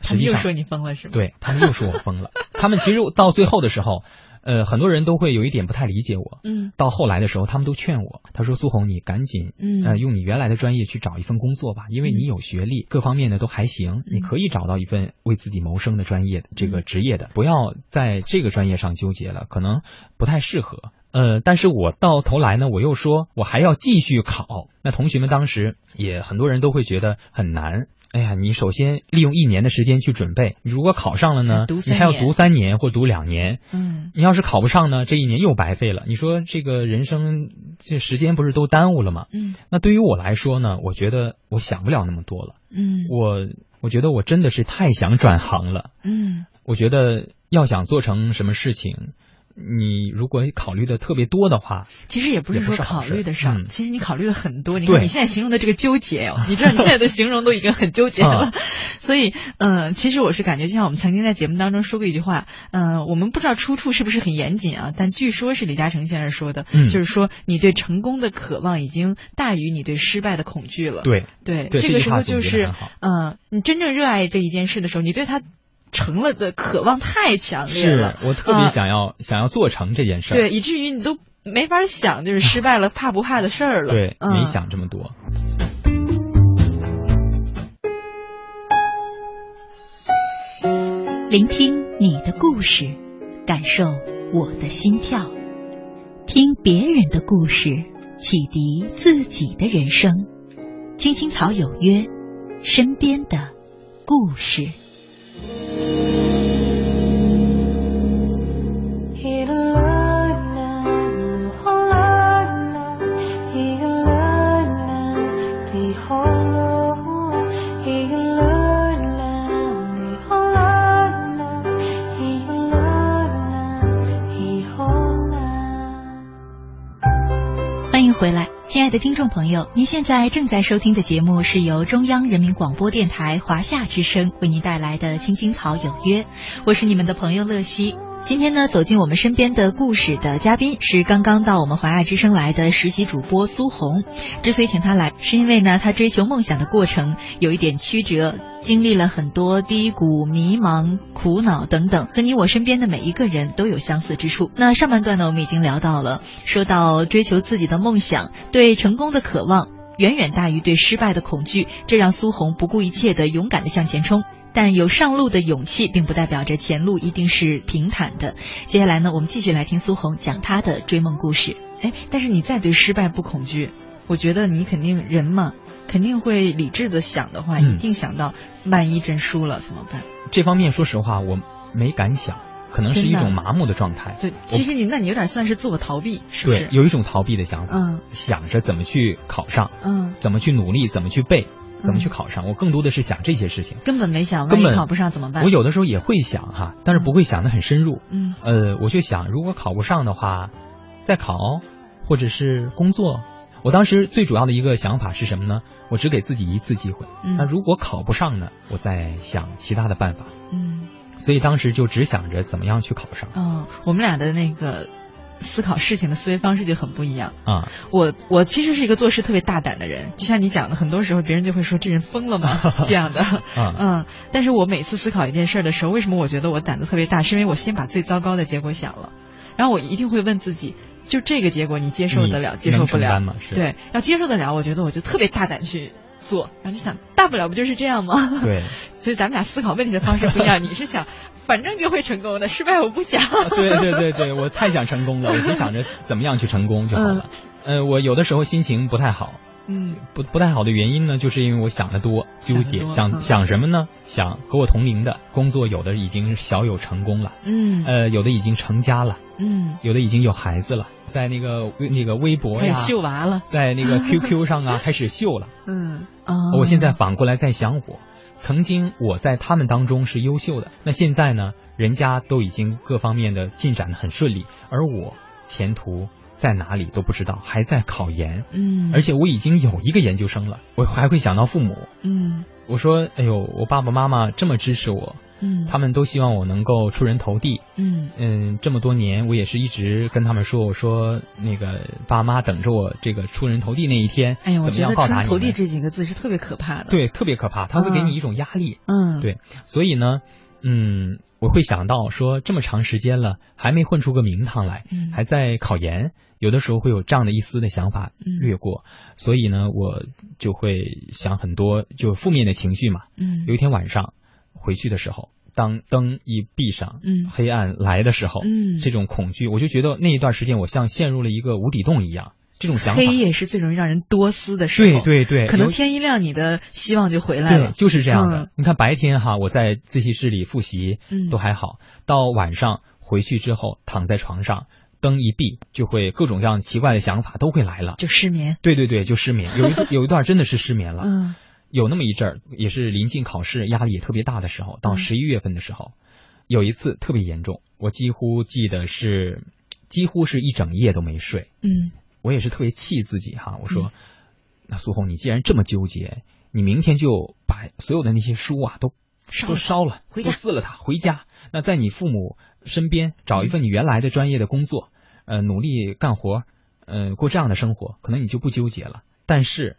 C: 他
B: 实际上
C: 们又说你疯了是吗？，
B: 对他们又说我疯了。他们其实到最后的时候，呃，很多人都会有一点不太理解我。
C: 嗯
B: 到后来的时候，他们都劝我，他说：“苏红，你赶紧
C: 嗯
B: 呃，用你原来的专业去找一份工作吧，因为你有学历，各方面呢都还行，你可以找到一份为自己谋生的专业，这个职业的，不要在这个专业上纠结了，可能不太适合。呃，但是我到头来呢，我又说我还要继续考。那同学们当时也很多人都会觉得很难。哎呀，你首先利用一年的时间去准备，你如果考上了呢
C: 读，
B: 你还要读三年或读两年，
C: 嗯
B: 你要是考不上呢，这一年又白费了。你说这个人生这时间不是都耽误了吗？
C: 嗯
B: 那对于我来说呢，我觉得我想不了那么多了。
C: 嗯
B: 我我觉得我真的是太想转行了。
C: 嗯
B: 我觉得要想做成什么事情，你如果考虑的特别多的话，
C: 其实也不是说考虑的少，
B: 嗯
C: 其实你考虑的很多。你看你现在形容的这个纠结哦，你知道你现在的形容都已经很纠结了。
B: 啊
C: 所以，嗯、其实我是感觉，就像我们曾经在节目当中说过一句话，嗯、我们不知道出处是不是很严谨啊，但据说是李嘉诚先生说的，
B: 嗯
C: 就是说你对成功的渴望已经大于你对失败的恐惧了。
B: 对
C: 对，
B: 对，
C: 这个时候就是。嗯，你真正热爱这一件事的时候，你对它成了的渴望太强烈了是，
B: 我特别
C: 啊
B: 想要、想要做成这件事儿。
C: 对，以至于你都没法想，就是失败了怕不怕的事儿了。
B: 对，
C: 嗯、
B: 没想这么多。
C: 聆听你的故事，感受我的心跳，听别人的故事，
A: 启迪自己的人生。青青草有约，身边的故事。うん。回来，亲爱的听众朋友，您现在正在收听的节目是由中央人民广播电台华夏之声为您带来的《青青草有约》，我是你们的朋友乐西。今天呢，走进我们身边的故事的嘉宾是刚刚到我们华爱之声来的实习主播苏红。之所以请他来，是因为呢，他追求梦想的过程有一点曲折，经历了很多低谷、迷茫、苦恼等等，和你我身边的每一个人都有相似之处。那上半段呢，我们已经聊到了，说到追求自己的梦想，对成功的渴望远远大于对失败的恐惧，这让苏红不顾一切的勇敢的向前冲。但有上路的勇气，并不代表着前路一定是平坦的。接下来呢，我们继续来听苏红讲她的追梦故事。
C: 哎，但是你再对失败不恐惧，我觉得你肯定人嘛，肯定会理智的想的话，一定想到万一真输了怎么办？
B: 这方面说实话，我没敢想，可能是一种麻木的状态。
C: 对，其实你那你有点算是自我逃避，是不是？
B: 有一种逃避的想法，
C: 嗯，
B: 想着怎么去考上，
C: 嗯，
B: 怎么去努力，怎么去背。怎么去考上？我更多的是想这些事情，
C: 根本没想，
B: 根本
C: 考不上怎么办？
B: 我有的时候也会想哈，但是不会想的很深入。
C: 嗯，
B: 呃，我就想，如果考不上的话，再考，或者是工作。我当时最主要的一个想法是什么呢？我只给自己一次机会。那如果考不上呢？我再想其他的办法。
C: 嗯，
B: 所以当时就只想着怎么样去考上。
C: 哦，我们俩的那个。思考事情的思维方式就很不一样
B: 啊！
C: 我我其实是一个做事特别大胆的人，就像你讲的，很多时候别人就会说这人疯了吗？这样的，嗯，但是我每次思考一件事的时候，为什么我觉得我胆子特别大？是因为我先把最糟糕的结果想了，然后我一定会问自己，就这个结果你接受得了，接受不了？对，要接受得了，我觉得我就特别大胆去。做，然后就想，大不了不就是这样吗？
B: 对，
C: 所以咱们俩思考问题的方式不一样。你是想，反正就会成功的，失败我不想。
B: 对对对对，我太想成功了，我就想着怎么样去成功就好了。呃，我有的时候心情不太好。
C: 嗯，
B: 不不太好的原因呢，就是因为我想的多，纠结，想想什么呢？想和我同龄的工作，有的已经小有成功了，
C: 嗯，
B: 呃，有的已经成家了，
C: 嗯，
B: 有的已经有孩子了，在那个那个微博呀，
C: 秀娃了，
B: 在那个 QQ 上啊，开始秀了，
C: 嗯，
B: 我现在反过来在想我，曾经我在他们当中是优秀的，那现在呢，人家都已经各方面的进展的很顺利，而我前途。在哪里都不知道，还在考研，
C: 嗯，
B: 而且我已经有一个研究生了，我还会想到父母，
C: 嗯，
B: 我说，哎呦，我爸爸妈妈这么支持我，
C: 嗯，
B: 他们都希望我能够出人头地，
C: 嗯。
B: 嗯，这么多年我也是一直跟他们说，我说那个爸妈等着我这个出人头地那一天，
C: 哎呀，我觉得
B: 出
C: 人头地这几个字是特别可怕的，
B: 对，特别可怕，他会给你一种压力，
C: 嗯，
B: 对，所以呢，嗯。我会想到说，这么长时间了，还没混出个名堂来，还在考研，有的时候会有这样的一丝的想法掠过，所以呢，我就会想很多就负面的情绪嘛。
C: 嗯，
B: 有一天晚上回去的时候，当灯一闭上，
C: 嗯，
B: 黑暗来的时候，
C: 嗯，
B: 这种恐惧，我就觉得那一段时间我像陷入了一个无底洞一样。这种想法，
C: 黑夜是最容易让人多思的时
B: 候。对对对，
C: 可能天一亮，你的希望就回来了。
B: 对，就是这样的。你看白天哈，我在自习室里复习，
C: 嗯，
B: 都还好。到晚上回去之后，躺在床上，灯一闭，就会各种各样奇怪的想法都会来了，
C: 就失眠。
B: 对对对，就失眠。有一 有一段真的是失眠了。
C: 嗯，
B: 有那么一阵儿，也是临近考试，压力也特别大的时候，到十一月份的时候，有一次特别严重，我几乎记得是几乎是一整夜都没睡。
C: 嗯。
B: 我也是特别气自己哈，我说，那苏红，你既然这么纠结，你明天就把所有的那些书啊都都烧了，
C: 回家
B: 撕了它，回家。那在你父母身边找一份你原来的专业的工作，呃，努力干活，呃，过这样的生活，可能你就不纠结了。但是，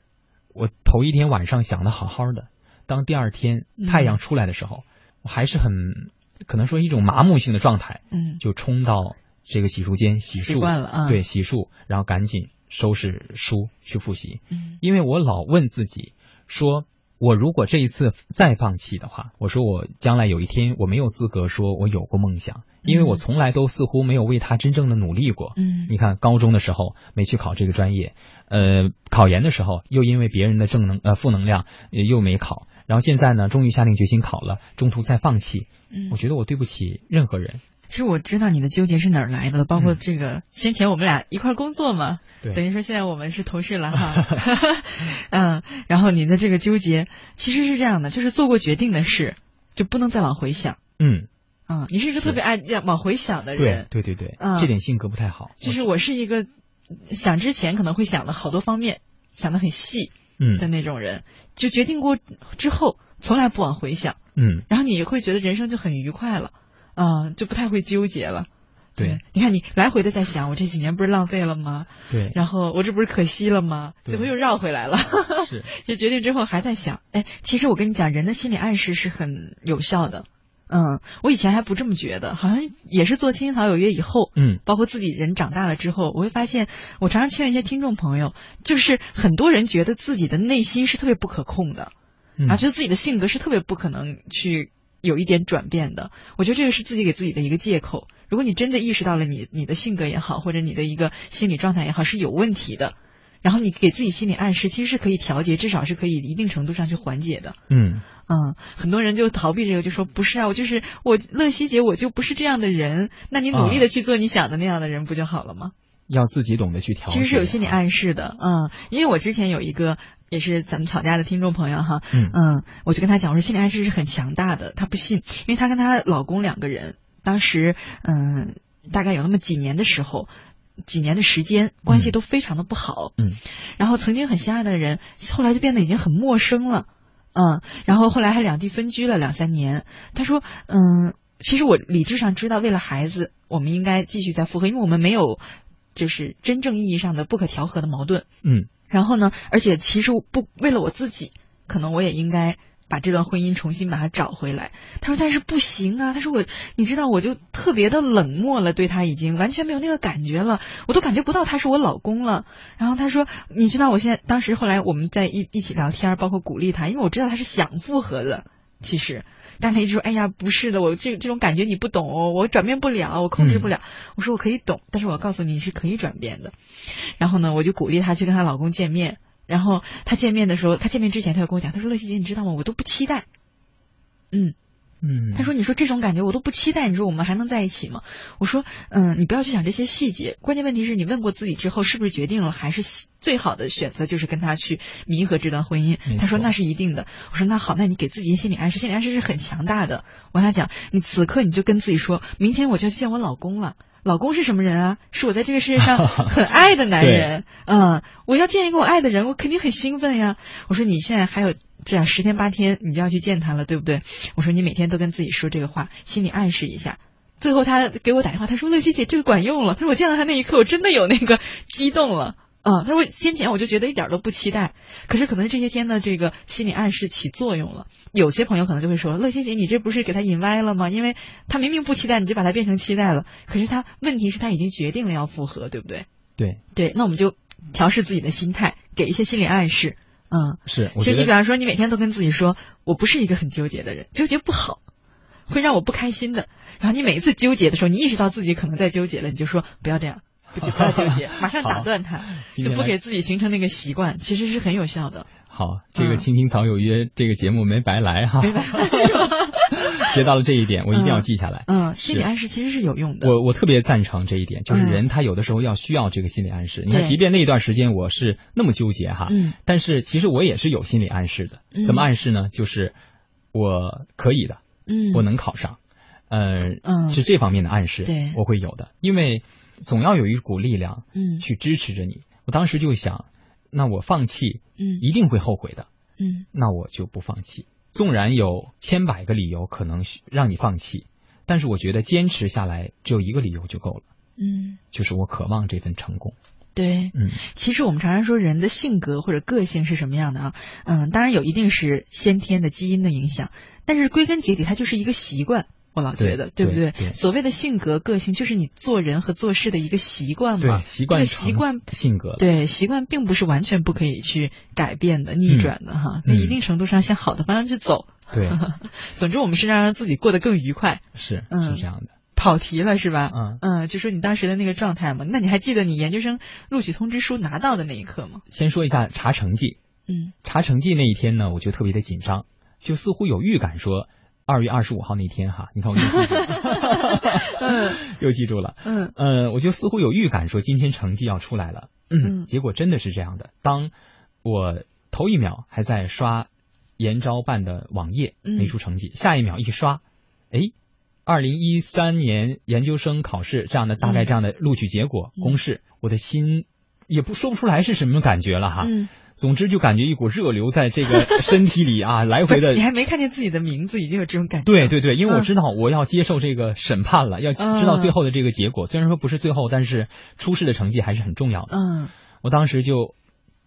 B: 我头一天晚上想的好好的，当第二天太阳出来的时候，我还是很可能说一种麻木性的状态，
C: 嗯，
B: 就冲到。这个洗漱间洗漱，习
C: 惯了啊，
B: 对，洗漱，然后赶紧收拾书去复习。
C: 嗯，
B: 因为我老问自己，说我如果这一次再放弃的话，我说我将来有一天我没有资格说我有过梦想，因为我从来都似乎没有为他真正的努力过。
C: 嗯，
B: 你看高中的时候没去考这个专业，呃，考研的时候又因为别人的正能呃负能量又没考，然后现在呢，终于下定决心考了，中途再放弃。
C: 嗯，
B: 我觉得我对不起任何人。
C: 其实我知道你的纠结是哪儿来的，包括这个先前我们俩一块工作嘛，等于说现在我们是同事了哈。嗯，然后你的这个纠结其实是这样的，就是做过决定的事就不能再往回想。
B: 嗯，
C: 啊，你是一个特别爱往回想的人。
B: 对对对对，这点性格不太好。
C: 就是我是一个想之前可能会想的好多方面，想的很细
B: 嗯
C: 的那种人，就决定过之后从来不往回想。
B: 嗯，
C: 然后你会觉得人生就很愉快了。嗯，就不太会纠结了。
B: 对，
C: 你看你来回的在想，我这几年不是浪费了吗？
B: 对，
C: 然后我这不是可惜了吗？怎么又绕回来了。
B: 是，
C: 就决定之后还在想，哎，其实我跟你讲，人的心理暗示是很有效的。嗯，我以前还不这么觉得，好像也是做青青草有约以后，
B: 嗯，
C: 包括自己人长大了之后，我会发现，我常常劝一些听众朋友，就是很多人觉得自己的内心是特别不可控的，
B: 然
C: 后觉得自己的性格是特别不可能去。有一点转变的，我觉得这个是自己给自己的一个借口。如果你真的意识到了你你的性格也好，或者你的一个心理状态也好是有问题的，然后你给自己心理暗示，其实是可以调节，至少是可以一定程度上去缓解的。
B: 嗯
C: 嗯，很多人就逃避这个，就说不是啊，我就是我乐西姐，我就不是这样的人。那你努力的去做你想的那样的人，不就好了吗？
B: 要自己懂得去调。
C: 其实是有心理暗示的，嗯，因为我之前有一个也是咱们吵架的听众朋友哈，嗯，我就跟他讲，我说心理暗示是很强大的，他不信，因为她跟她老公两个人当时嗯大概有那么几年的时候，几年的时间关系都非常的不好，
B: 嗯，
C: 然后曾经很相爱的人，后来就变得已经很陌生了，嗯，然后后来还两地分居了两三年，他说，嗯，其实我理智上知道，为了孩子，我们应该继续再复合，因为我们没有。就是真正意义上的不可调和的矛盾，
B: 嗯，
C: 然后呢，而且其实不为了我自己，可能我也应该把这段婚姻重新把它找回来。他说，但是不行啊，他说我，你知道，我就特别的冷漠了，对他已经完全没有那个感觉了，我都感觉不到他是我老公了。然后他说，你知道，我现在当时后来我们在一一起聊天，包括鼓励他，因为我知道他是想复合的，其实。但他一直说：“哎呀，不是的，我这这种感觉你不懂，我转变不了，我控制不了。”我说：“我可以懂，但是我告诉你是可以转变的。”然后呢，我就鼓励她去跟她老公见面。然后他见面的时候，他见面之前，他就跟我讲：“他说乐西姐，你知道吗？我都不期待。”嗯。
B: 嗯，
C: 他说：“你说这种感觉我都不期待，你说我们还能在一起吗？”我说：“嗯，你不要去想这些细节，关键问题是你问过自己之后，是不是决定了还是最好的选择就是跟他去弥合这段婚姻？”他说：“那是一定的。”我说：“那好，那你给自己心理暗示，心理暗示是很强大的。”我跟他讲：“你此刻你就跟自己说，明天我就要去见我老公了。老公是什么人啊？是我在这个世界上 很爱的男人。嗯，我要见一个我爱的人，我肯定很兴奋呀。”我说：“你现在还有。”这样十天八天你就要去见他了，对不对？我说你每天都跟自己说这个话，心里暗示一下。最后他给我打电话，他说乐西姐这个管用了。他说我见到他那一刻，我真的有那个激动了。嗯，他说先前我就觉得一点都不期待，可是可能是这些天的这个心理暗示起作用了。有些朋友可能就会说，乐西姐你这不是给他引歪了吗？因为他明明不期待，你就把他变成期待了。可是他问题是他已经决定了要复合，对不对？
B: 对
C: 对，那我们就调试自己的心态，给一些心理暗示。嗯，
B: 是。
C: 其实你比方说，你每天都跟自己说，我不是一个很纠结的人，纠结不好，会让我不开心的。然后你每一次纠结的时候，你意识到自己可能在纠结了，你就说不要这样，不不要纠结，马上打断他，就不给自己形成那个习惯，其实是很有效的。
B: 好，这个《青青草有约》这个节目没白来哈，
C: 没白来，
B: 学到了这一点，我一定要记下来。
C: 嗯，心理暗示其实是有用的。
B: 我我特别赞成这一点，就是人他有的时候要需要这个心理暗示。你看，即便那一段时间我是那么纠结哈，
C: 嗯，
B: 但是其实我也是有心理暗示的。怎么暗示呢？就是我可以的，
C: 嗯，
B: 我能考上，呃，
C: 嗯，
B: 是这方面的暗示，
C: 对，
B: 我会有的，因为总要有一股力量，
C: 嗯，
B: 去支持着你。我当时就想，那我放弃，
C: 嗯，
B: 一定会后悔的。
C: 嗯，
B: 那我就不放弃。纵然有千百个理由可能让你放弃，但是我觉得坚持下来只有一个理由就够了。
C: 嗯，
B: 就是我渴望这份成功。
C: 对，
B: 嗯，
C: 其实我们常常说人的性格或者个性是什么样的啊？嗯，当然有一定是先天的基因的影响，但是归根结底它就是一个习惯。我老觉得，
B: 对
C: 不
B: 对？
C: 所谓的性格、个性，就是你做人和做事的一个习惯
B: 嘛。习惯，
C: 习惯
B: 性格。
C: 对，习惯并不是完全不可以去改变的、逆转的哈。那一定程度上向好的方向去走。
B: 对，
C: 总之我们是让让自己过得更愉快。
B: 是，是这样的。
C: 跑题了是吧？
B: 嗯
C: 嗯，就说你当时的那个状态嘛。那你还记得你研究生录取通知书拿到的那一刻吗？
B: 先说一下查成绩。
C: 嗯，
B: 查成绩那一天呢，我就特别的紧张，就似乎有预感说。二月二十五号那天哈，你看我又记住了，又记住了，
C: 嗯，
B: 呃，我就似乎有预感说今天成绩要出来了，嗯，结果真的是这样的。当我头一秒还在刷研招办的网页，没出成绩，下一秒一刷，哎，二零一三年研究生考试这样的大概这样的录取结果公示，我的心也不说不出来是什么感觉了哈。总之就感觉一股热流在这个 身体里啊，来回的。
C: 你还没看见自己的名字，已经有这种感觉。
B: 对对对，因为我知道我要接受这个审判了，要知道最后的这个结果。虽然说不是最后，但是初试的成绩还是很重要的。
C: 嗯，
B: 我当时就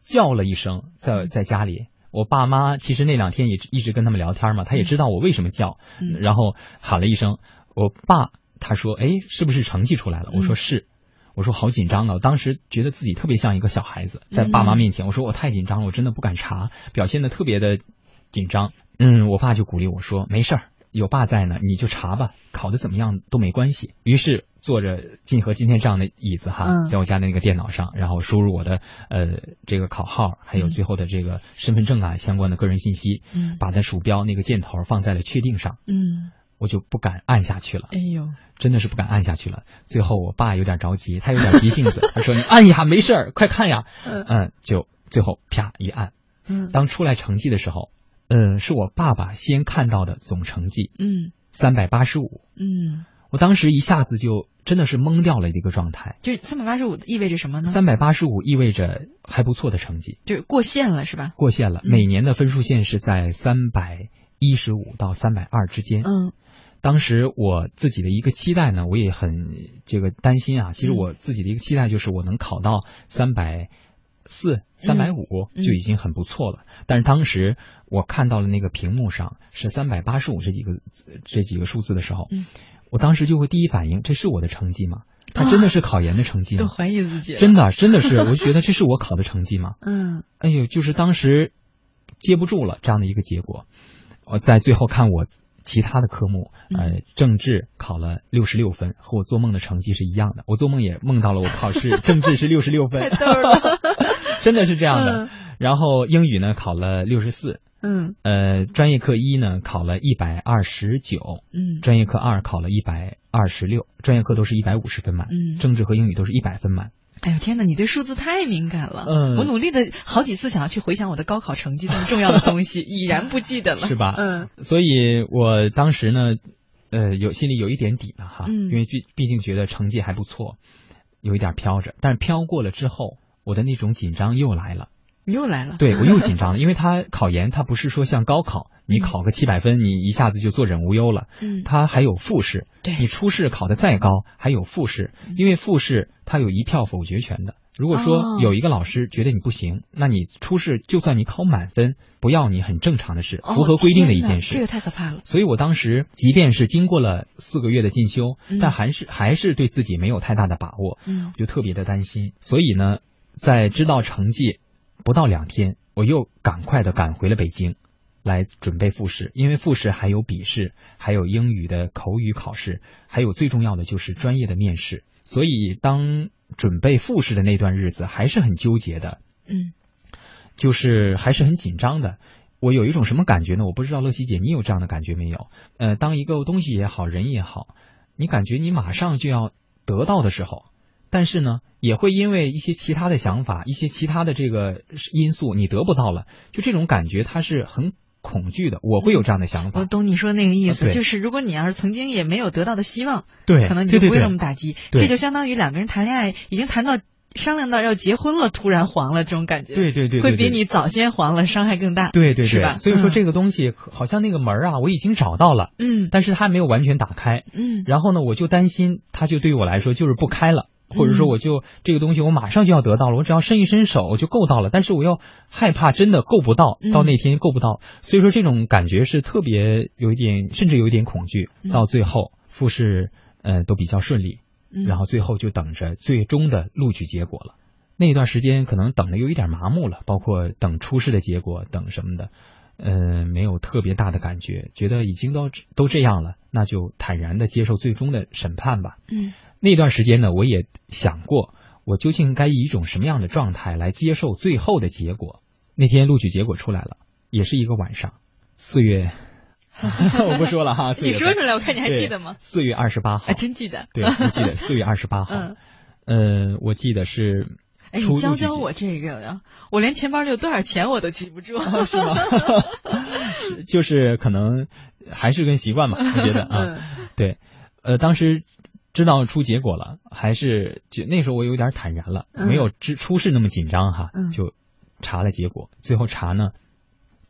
B: 叫了一声，在在家里，我爸妈其实那两天也一直跟他们聊天嘛，他也知道我为什么叫，然后喊了一声，我爸他说：“哎，是不是成绩出来了？”我说：“是。”我说好紧张啊！我当时觉得自己特别像一个小孩子，在爸妈面前，我说我太紧张了，我真的不敢查，表现的特别的紧张。嗯，我爸就鼓励我说：“没事儿，有爸在呢，你就查吧，考的怎么样都没关系。”于是坐着静和今天这样的椅子哈，在我家的那个电脑上，然后输入我的呃这个考号，还有最后的这个身份证啊相关的个人信息，把那鼠标那个箭头放在了确定上。
C: 嗯。
B: 我就不敢按下去了，
C: 哎呦，
B: 真的是不敢按下去了。最后我爸有点着急，他有点急性子，他说：“你按一下没事儿，快看呀。”嗯，就最后啪一按，
C: 嗯，
B: 当出来成绩的时候，嗯，是我爸爸先看到的总成绩，
C: 嗯，
B: 三百八十五，
C: 嗯，
B: 我当时一下子就真的是懵掉了一个状态。
C: 就三百八十五意味着什么呢？
B: 三百八十五意味着还不错的成绩，
C: 就过线了是吧？
B: 过线了，每年的分数线是在三百一十五到三百二之间，
C: 嗯。
B: 当时我自己的一个期待呢，我也很这个担心啊。其实我自己的一个期待就是我能考到三百四、三百五就已经很不错了。但是当时我看到了那个屏幕上是三百八十五这几个这几个数字的时候，我当时就会第一反应：这是我的成绩吗？他真的是考研的成绩吗？
C: 都怀疑自己。
B: 真的，真的是，我就觉得这是我考的成绩吗？
C: 嗯。
B: 哎呦，就是当时接不住了这样的一个结果。我在最后看我。其他的科目，呃，政治考了六十六分，和我做梦的成绩是一样的。我做梦也梦到了我考试政治是六十六分，
C: 太逗了，
B: 真的是这样的。然后英语呢考了六十四，
C: 嗯，
B: 呃，专业课一呢考了一百二十九，
C: 嗯，
B: 专业课二考了一百二十六，专业课都是一百五十分满，
C: 嗯，
B: 政治和英语都是一百分满。
C: 哎呦天哪，你对数字太敏感了。
B: 嗯，
C: 我努力的好几次想要去回想我的高考成绩这么重要的东西，已然不记得了，
B: 是吧？
C: 嗯，
B: 所以我当时呢，呃，有心里有一点底了哈，
C: 嗯，
B: 因为毕毕竟觉得成绩还不错，有一点飘着，但是飘过了之后，我的那种紧张又来了。
C: 又来了，
B: 对我又紧张了，因为他考研，他不是说像高考，你考个七百分，你一下子就坐忍无忧了。
C: 嗯，
B: 他还有复试，
C: 对
B: 你初试考的再高，还有复试，因为复试他有一票否决权的。如果说有一个老师觉得你不行，那你初试就算你考满分，不要你很正常的事，符合规定的一件事。
C: 这个太可怕了。
B: 所以我当时即便是经过了四个月的进修，但还是还是对自己没有太大的把握，
C: 嗯，我
B: 就特别的担心。所以呢，在知道成绩不到两天。我又赶快的赶回了北京，来准备复试，因为复试还有笔试，还有英语的口语考试，还有最重要的就是专业的面试。所以当准备复试的那段日子，还是很纠结的，
C: 嗯，
B: 就是还是很紧张的。我有一种什么感觉呢？我不知道乐西姐你有这样的感觉没有？呃，当一个东西也好，人也好，你感觉你马上就要得到的时候。但是呢，也会因为一些其他的想法、一些其他的这个因素，你得不到了，就这种感觉，它是很恐惧的。我会有这样的想法。
C: 我懂你说那个意思，就是如果你要是曾经也没有得到的希望，
B: 对，
C: 可能你就不会那么打击。
B: 这
C: 就相当于两个人谈恋爱，已经谈到商量到要结婚了，突然黄了，这种感觉。
B: 对对对，
C: 会比你早先黄了伤害更大。
B: 对对对，
C: 是吧？
B: 所以说这个东西好像那个门啊，我已经找到了，
C: 嗯，
B: 但是它没有完全打开，
C: 嗯，
B: 然后呢，我就担心它就对于我来说就是不开了。或者说我就这个东西我马上就要得到了，我只要伸一伸手就够到了，但是我又害怕真的够不到，到那天够不到，所以说这种感觉是特别有一点，甚至有一点恐惧。到最后复试呃都比较顺利，然后最后就等着最终的录取结果了。那一段时间可能等的有一点麻木了，包括等初试的结果，等什么的，嗯，没有特别大的感觉，觉得已经都都这样了，那就坦然的接受最终的审判吧。
A: 嗯，
B: 那段时间呢，我也想过，我究竟该以一种什么样的状态来接受最后的结果。那天录取结果出来了，也是一个晚上，四月，我不说了哈，
A: 你说出来，我看你还记得吗？
B: 四月二十八号，
A: 还真记得，
B: 对，我记得 四月二十八号，嗯，我记得是。
A: 哎，你教教我这个呀！我连钱包里有多少钱我都记不住，
B: 是吗？就是可能还是跟习惯吧，我觉得啊，对，呃，当时知道出结果了，还是就那时候我有点坦然了，没有知出事那么紧张哈，就查了结果，最后查呢，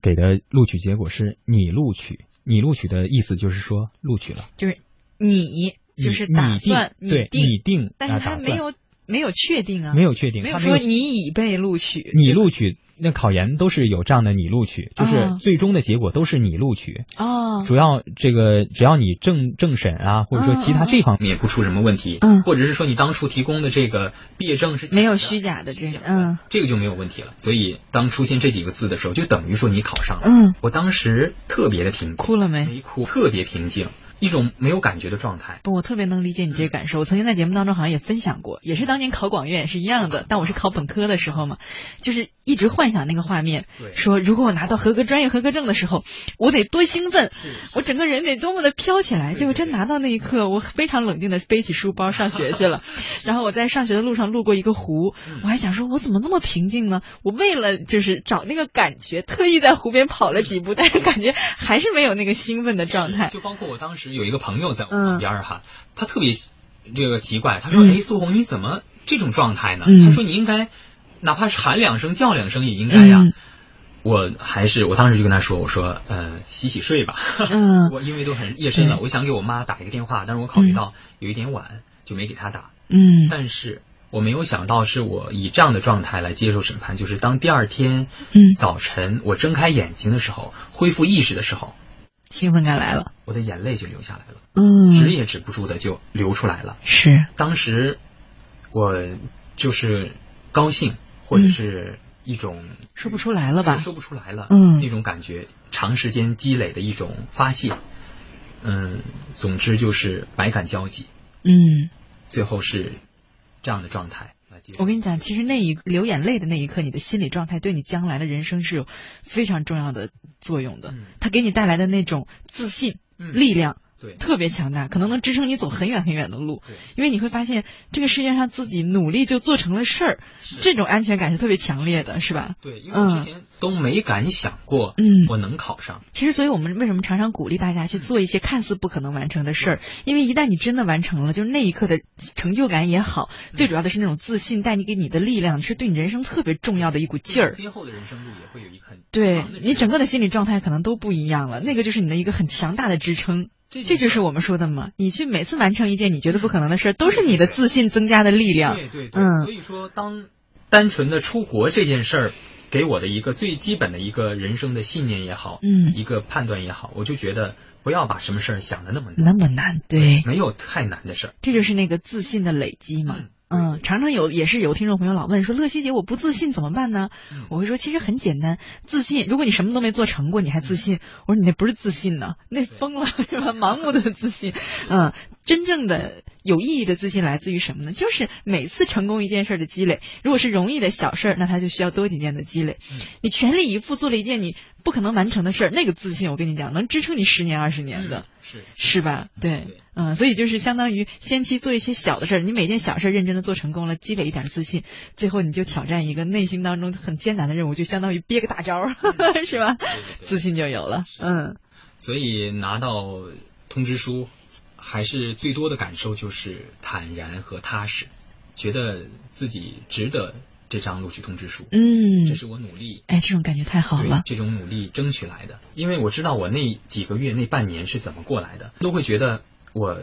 B: 给的录取结果是你录取，你录取的意思就是说录取了，
A: 就是你就是打算
B: 对你定，
A: 但是他没有。没有确定啊，
B: 没有确定，
A: 没有说你已被录取，
B: 你录取那考研都是有这样的，你录取就是最终的结果都是你录取
A: 哦。
B: 主要这个只要你政政审啊，或者说其他这方面不出什么问题，
A: 嗯，
B: 或者是说你当初提供的这个毕业证是
A: 没有虚假的这嗯，
B: 这个就没有问题了。所以当出现这几个字的时候，就等于说你考上了。
A: 嗯，
B: 我当时特别的平静，
A: 哭了没？
B: 没哭，特别平静。一种没有感觉的状态。
A: 不，我特别能理解你这个感受。我曾经在节目当中好像也分享过，也是当年考广院是一样的，但我是考本科的时候嘛，就是一直幻想那个画面，说如果我拿到合格专业合格证的时候，我得多兴奋，我整个人得多么的飘起来。结果真拿到那一刻，我非常冷静的背起书包上学去了。然后我在上学的路上路过一个湖，我还想说，我怎么那么平静呢？我为了就是找那个感觉，特意在湖边跑了几步，但是感觉还是没有那个兴奋的状态。
B: 就包括我当时。有一个朋友在我旁边哈，他特别这个奇怪，他说：“哎，苏红你怎么这种状态呢？”他说：“你应该哪怕是喊两声叫两声也应该呀。”我还是我当时就跟他说：“我说呃洗洗睡吧。”嗯我因为都很夜深了，我想给我妈打一个电话，但是我考虑到有一点晚，就没给她打。
A: 嗯，
B: 但是我没有想到是我以这样的状态来接受审判，就是当第二天早晨我睁开眼睛的时候，恢复意识的时候。
A: 兴奋感来了，
B: 我的眼泪就流下来了，
A: 嗯，
B: 止也止不住的就流出来了。
A: 是，
B: 当时我就是高兴，或者是一种
A: 说不出来了吧，
B: 说不出来了，
A: 嗯，
B: 那种感觉，长时间积累的一种发泄，嗯，总之就是百感交集，
A: 嗯，
B: 最后是这样的状态。
A: 我跟你讲，其实那一流眼泪的那一刻，你的心理状态对你将来的人生是有非常重要的作用的。它给你带来的那种自信、力量。
B: 对，
A: 特别强大，可能能支撑你走很远很远的路。
B: 对，
A: 因为你会发现这个世界上自己努力就做成了事儿，这种安全感是特别强烈的，是吧？
B: 对，因为之前都没敢想过，
A: 嗯，
B: 我能考上。
A: 其实，所以我们为什么常常鼓励大家去做一些看似不可能完成的事儿？因为一旦你真的完成了，就是那一刻的成就感也好，最主要的是那种自信带你给你的力量，是对你人生特别重要的一股劲儿。
B: 今后的人生路也会有一很
A: 对你整个的心理状态可能都不一样了，那个就是你的一个很强大的支撑。
B: 这
A: 这就是我们说的嘛，你去每次完成一件你觉得不可能的事儿，都是你的自信增加的力量。
B: 对对对，嗯，所以说，当单纯的出国这件事儿给我的一个最基本的一个人生的信念也好，
A: 嗯，
B: 一个判断也好，我就觉得不要把什么事儿想的那么
A: 那么难，对，
B: 没有太难的事儿，
A: 这就是那个自信的累积嘛。嗯，常常有也是有听众朋友老问说，乐西姐我不自信怎么办呢？我会说其实很简单，自信。如果你什么都没做成过，你还自信，我说你那不是自信呢，那疯了 是吧？盲目的自信。嗯，真正的有意义的自信来自于什么呢？就是每次成功一件事的积累。如果是容易的小事儿，那它就需要多几件的积累。你全力以赴做了一件你不可能完成的事儿，那个自信我跟你讲，能支撑你十年二十年的，
B: 是
A: 是吧？对。嗯，所以就是相当于先期做一些小的事儿，你每件小事认真的做成功了，积累一点自信，最后你就挑战一个内心当中很艰难的任务，就相当于憋个大招，是吧？自信就有了。嗯，
B: 所以拿到通知书，还是最多的感受就是坦然和踏实，觉得自己值得这张录取通知书。
A: 嗯，
B: 这是我努力，
A: 哎，这种感觉太好了。
B: 这种努力争取来的，因为我知道我那几个月那半年是怎么过来的，都会觉得。我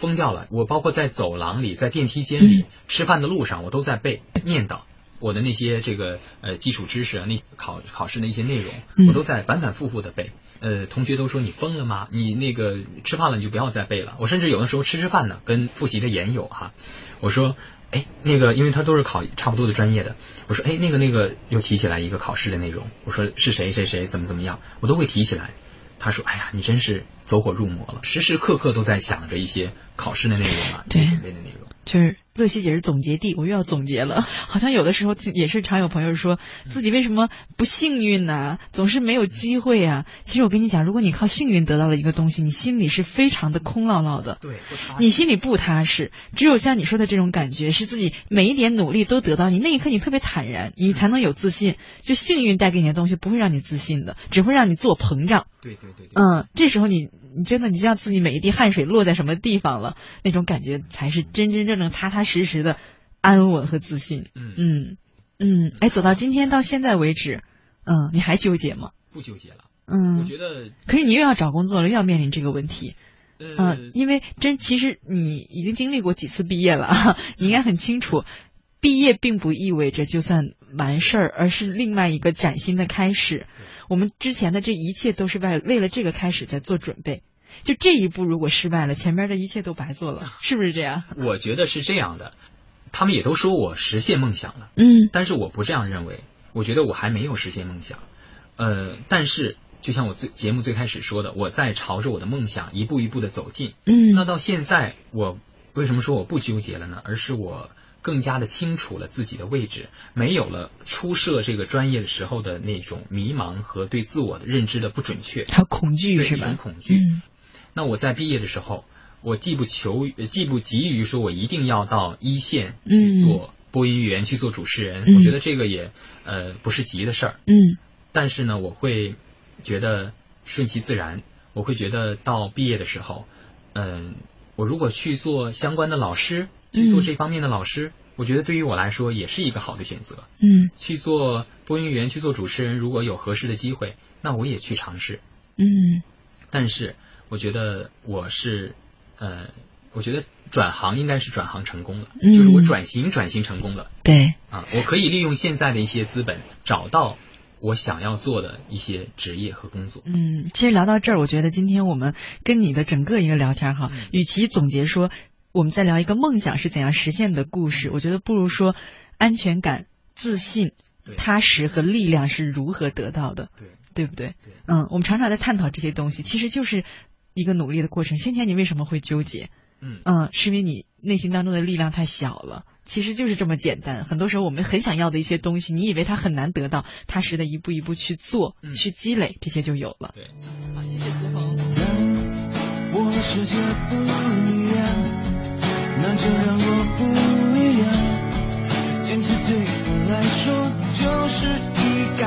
B: 疯掉了。我包括在走廊里、在电梯间里、吃饭的路上，我都在背念叨我的那些这个呃基础知识啊，那考考试的一些内容，我都在反反复复的背。呃，同学都说你疯了吗？你那个吃饭了你就不要再背了。我甚至有的时候吃吃饭呢，跟复习的研友哈，我说，哎，那个因为他都是考差不多的专业的，我说，哎，那个那个又提起来一个考试的内容，我说是谁谁谁怎么怎么样，我都会提起来。他说，哎呀，你真是走火入魔了，时时刻刻都在想着一些考试的内容啊，
A: 对
B: 准备的内容。
A: 就是乐西姐是总结地，我又要总结了。好像有的时候也是常有朋友说自己为什么不幸运呢？总是没有机会啊。其实我跟你讲，如果你靠幸运得到了一个东西，你心里是非常的空落落的。
B: 对，
A: 你心里不踏实。只有像你说的这种感觉，是自己每一点努力都得到，你那一刻你特别坦然，你才能有自信。就幸运带给你的东西不会让你自信的，只会让你自我膨胀。
B: 对对对。
A: 嗯，这时候你你真的你知道自己每一滴汗水落在什么地方了，那种感觉才是真真正正踏踏实实的安稳和自信。
B: 嗯
A: 嗯嗯，哎，走到今天到现在为止，嗯，你还纠结吗？
B: 不纠结了。
A: 嗯，
B: 我觉得。
A: 可是你又要找工作了，又要面临这个问题。
B: 呃，
A: 因为真其实你已经经历过几次毕业了啊，你应该很清楚，毕业并不意味着就算完事儿，而是另外一个崭新的开始。我们之前的这一切都是为为了这个开始在做准备。就这一步如果失败了，前面的一切都白做了，是不是这样？
B: 我觉得是这样的，他们也都说我实现梦想了，
A: 嗯，
B: 但是我不这样认为，我觉得我还没有实现梦想，呃，但是就像我最节目最开始说的，我在朝着我的梦想一步一步的走近，
A: 嗯，
B: 那到现在我为什么说我不纠结了呢？而是我更加的清楚了自己的位置，没有了初涉这个专业的时候的那种迷茫和对自我的认知的不准确，
A: 还有恐惧是吧？
B: 一种恐惧。那我在毕业的时候，我既不求，既不急于说我一定要到一线去做播音员，去做主持人。我觉得这个也呃不是急的事儿。
A: 嗯。
B: 但是呢，我会觉得顺其自然。我会觉得到毕业的时候，嗯，我如果去做相关的老师，去做这方面的老师，我觉得对于我来说也是一个好的选择。
A: 嗯。
B: 去做播音员，去做主持人，如果有合适的机会，那我也去尝试。
A: 嗯。
B: 但是。我觉得我是，呃，我觉得转行应该是转行成功了，就是我转型转型成功了。
A: 对，
B: 啊，我可以利用现在的一些资本，找到我想要做的一些职业和工作。
A: 嗯，其实聊到这儿，我觉得今天我们跟你的整个一个聊天哈，与其总结说我们在聊一个梦想是怎样实现的故事，我觉得不如说安全感、自信、踏实和力量是如何得到的，
B: 对，
A: 对不对？嗯，我们常常在探讨这些东西，其实就是。一个努力的过程。先前你为什么会纠结？
B: 嗯
A: 嗯，是因为你内心当中的力量太小了。其实就是这么简单。很多时候我们很想要的一些东西，你以为它很难得到，踏实的一步一步去做、去积累，这些就有了。
B: 对，
A: 好，谢谢。
D: 我的世界不一样，那就让我不一样。坚持对我来说就是一杆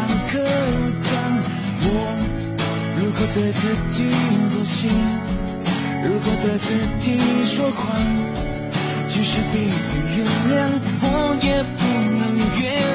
D: 对自己不行，如果对自己说谎，即使别人原谅，我也不能原谅。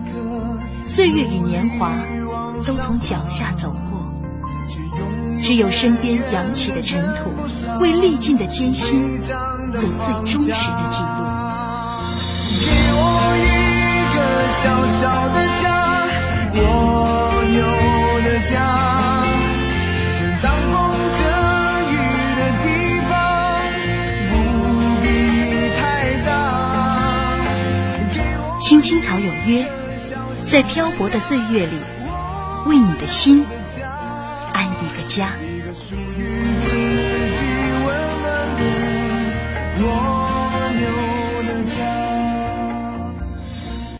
E: 岁月与年华都从脚下走过，只有身边扬起的尘土，为历尽的艰辛做最忠实的记录。
F: 给我一个小小的家，我有的家，当风遮雨的地方，不必太大。
E: 青青草有约。在漂泊的岁月里，为你的心安一个家。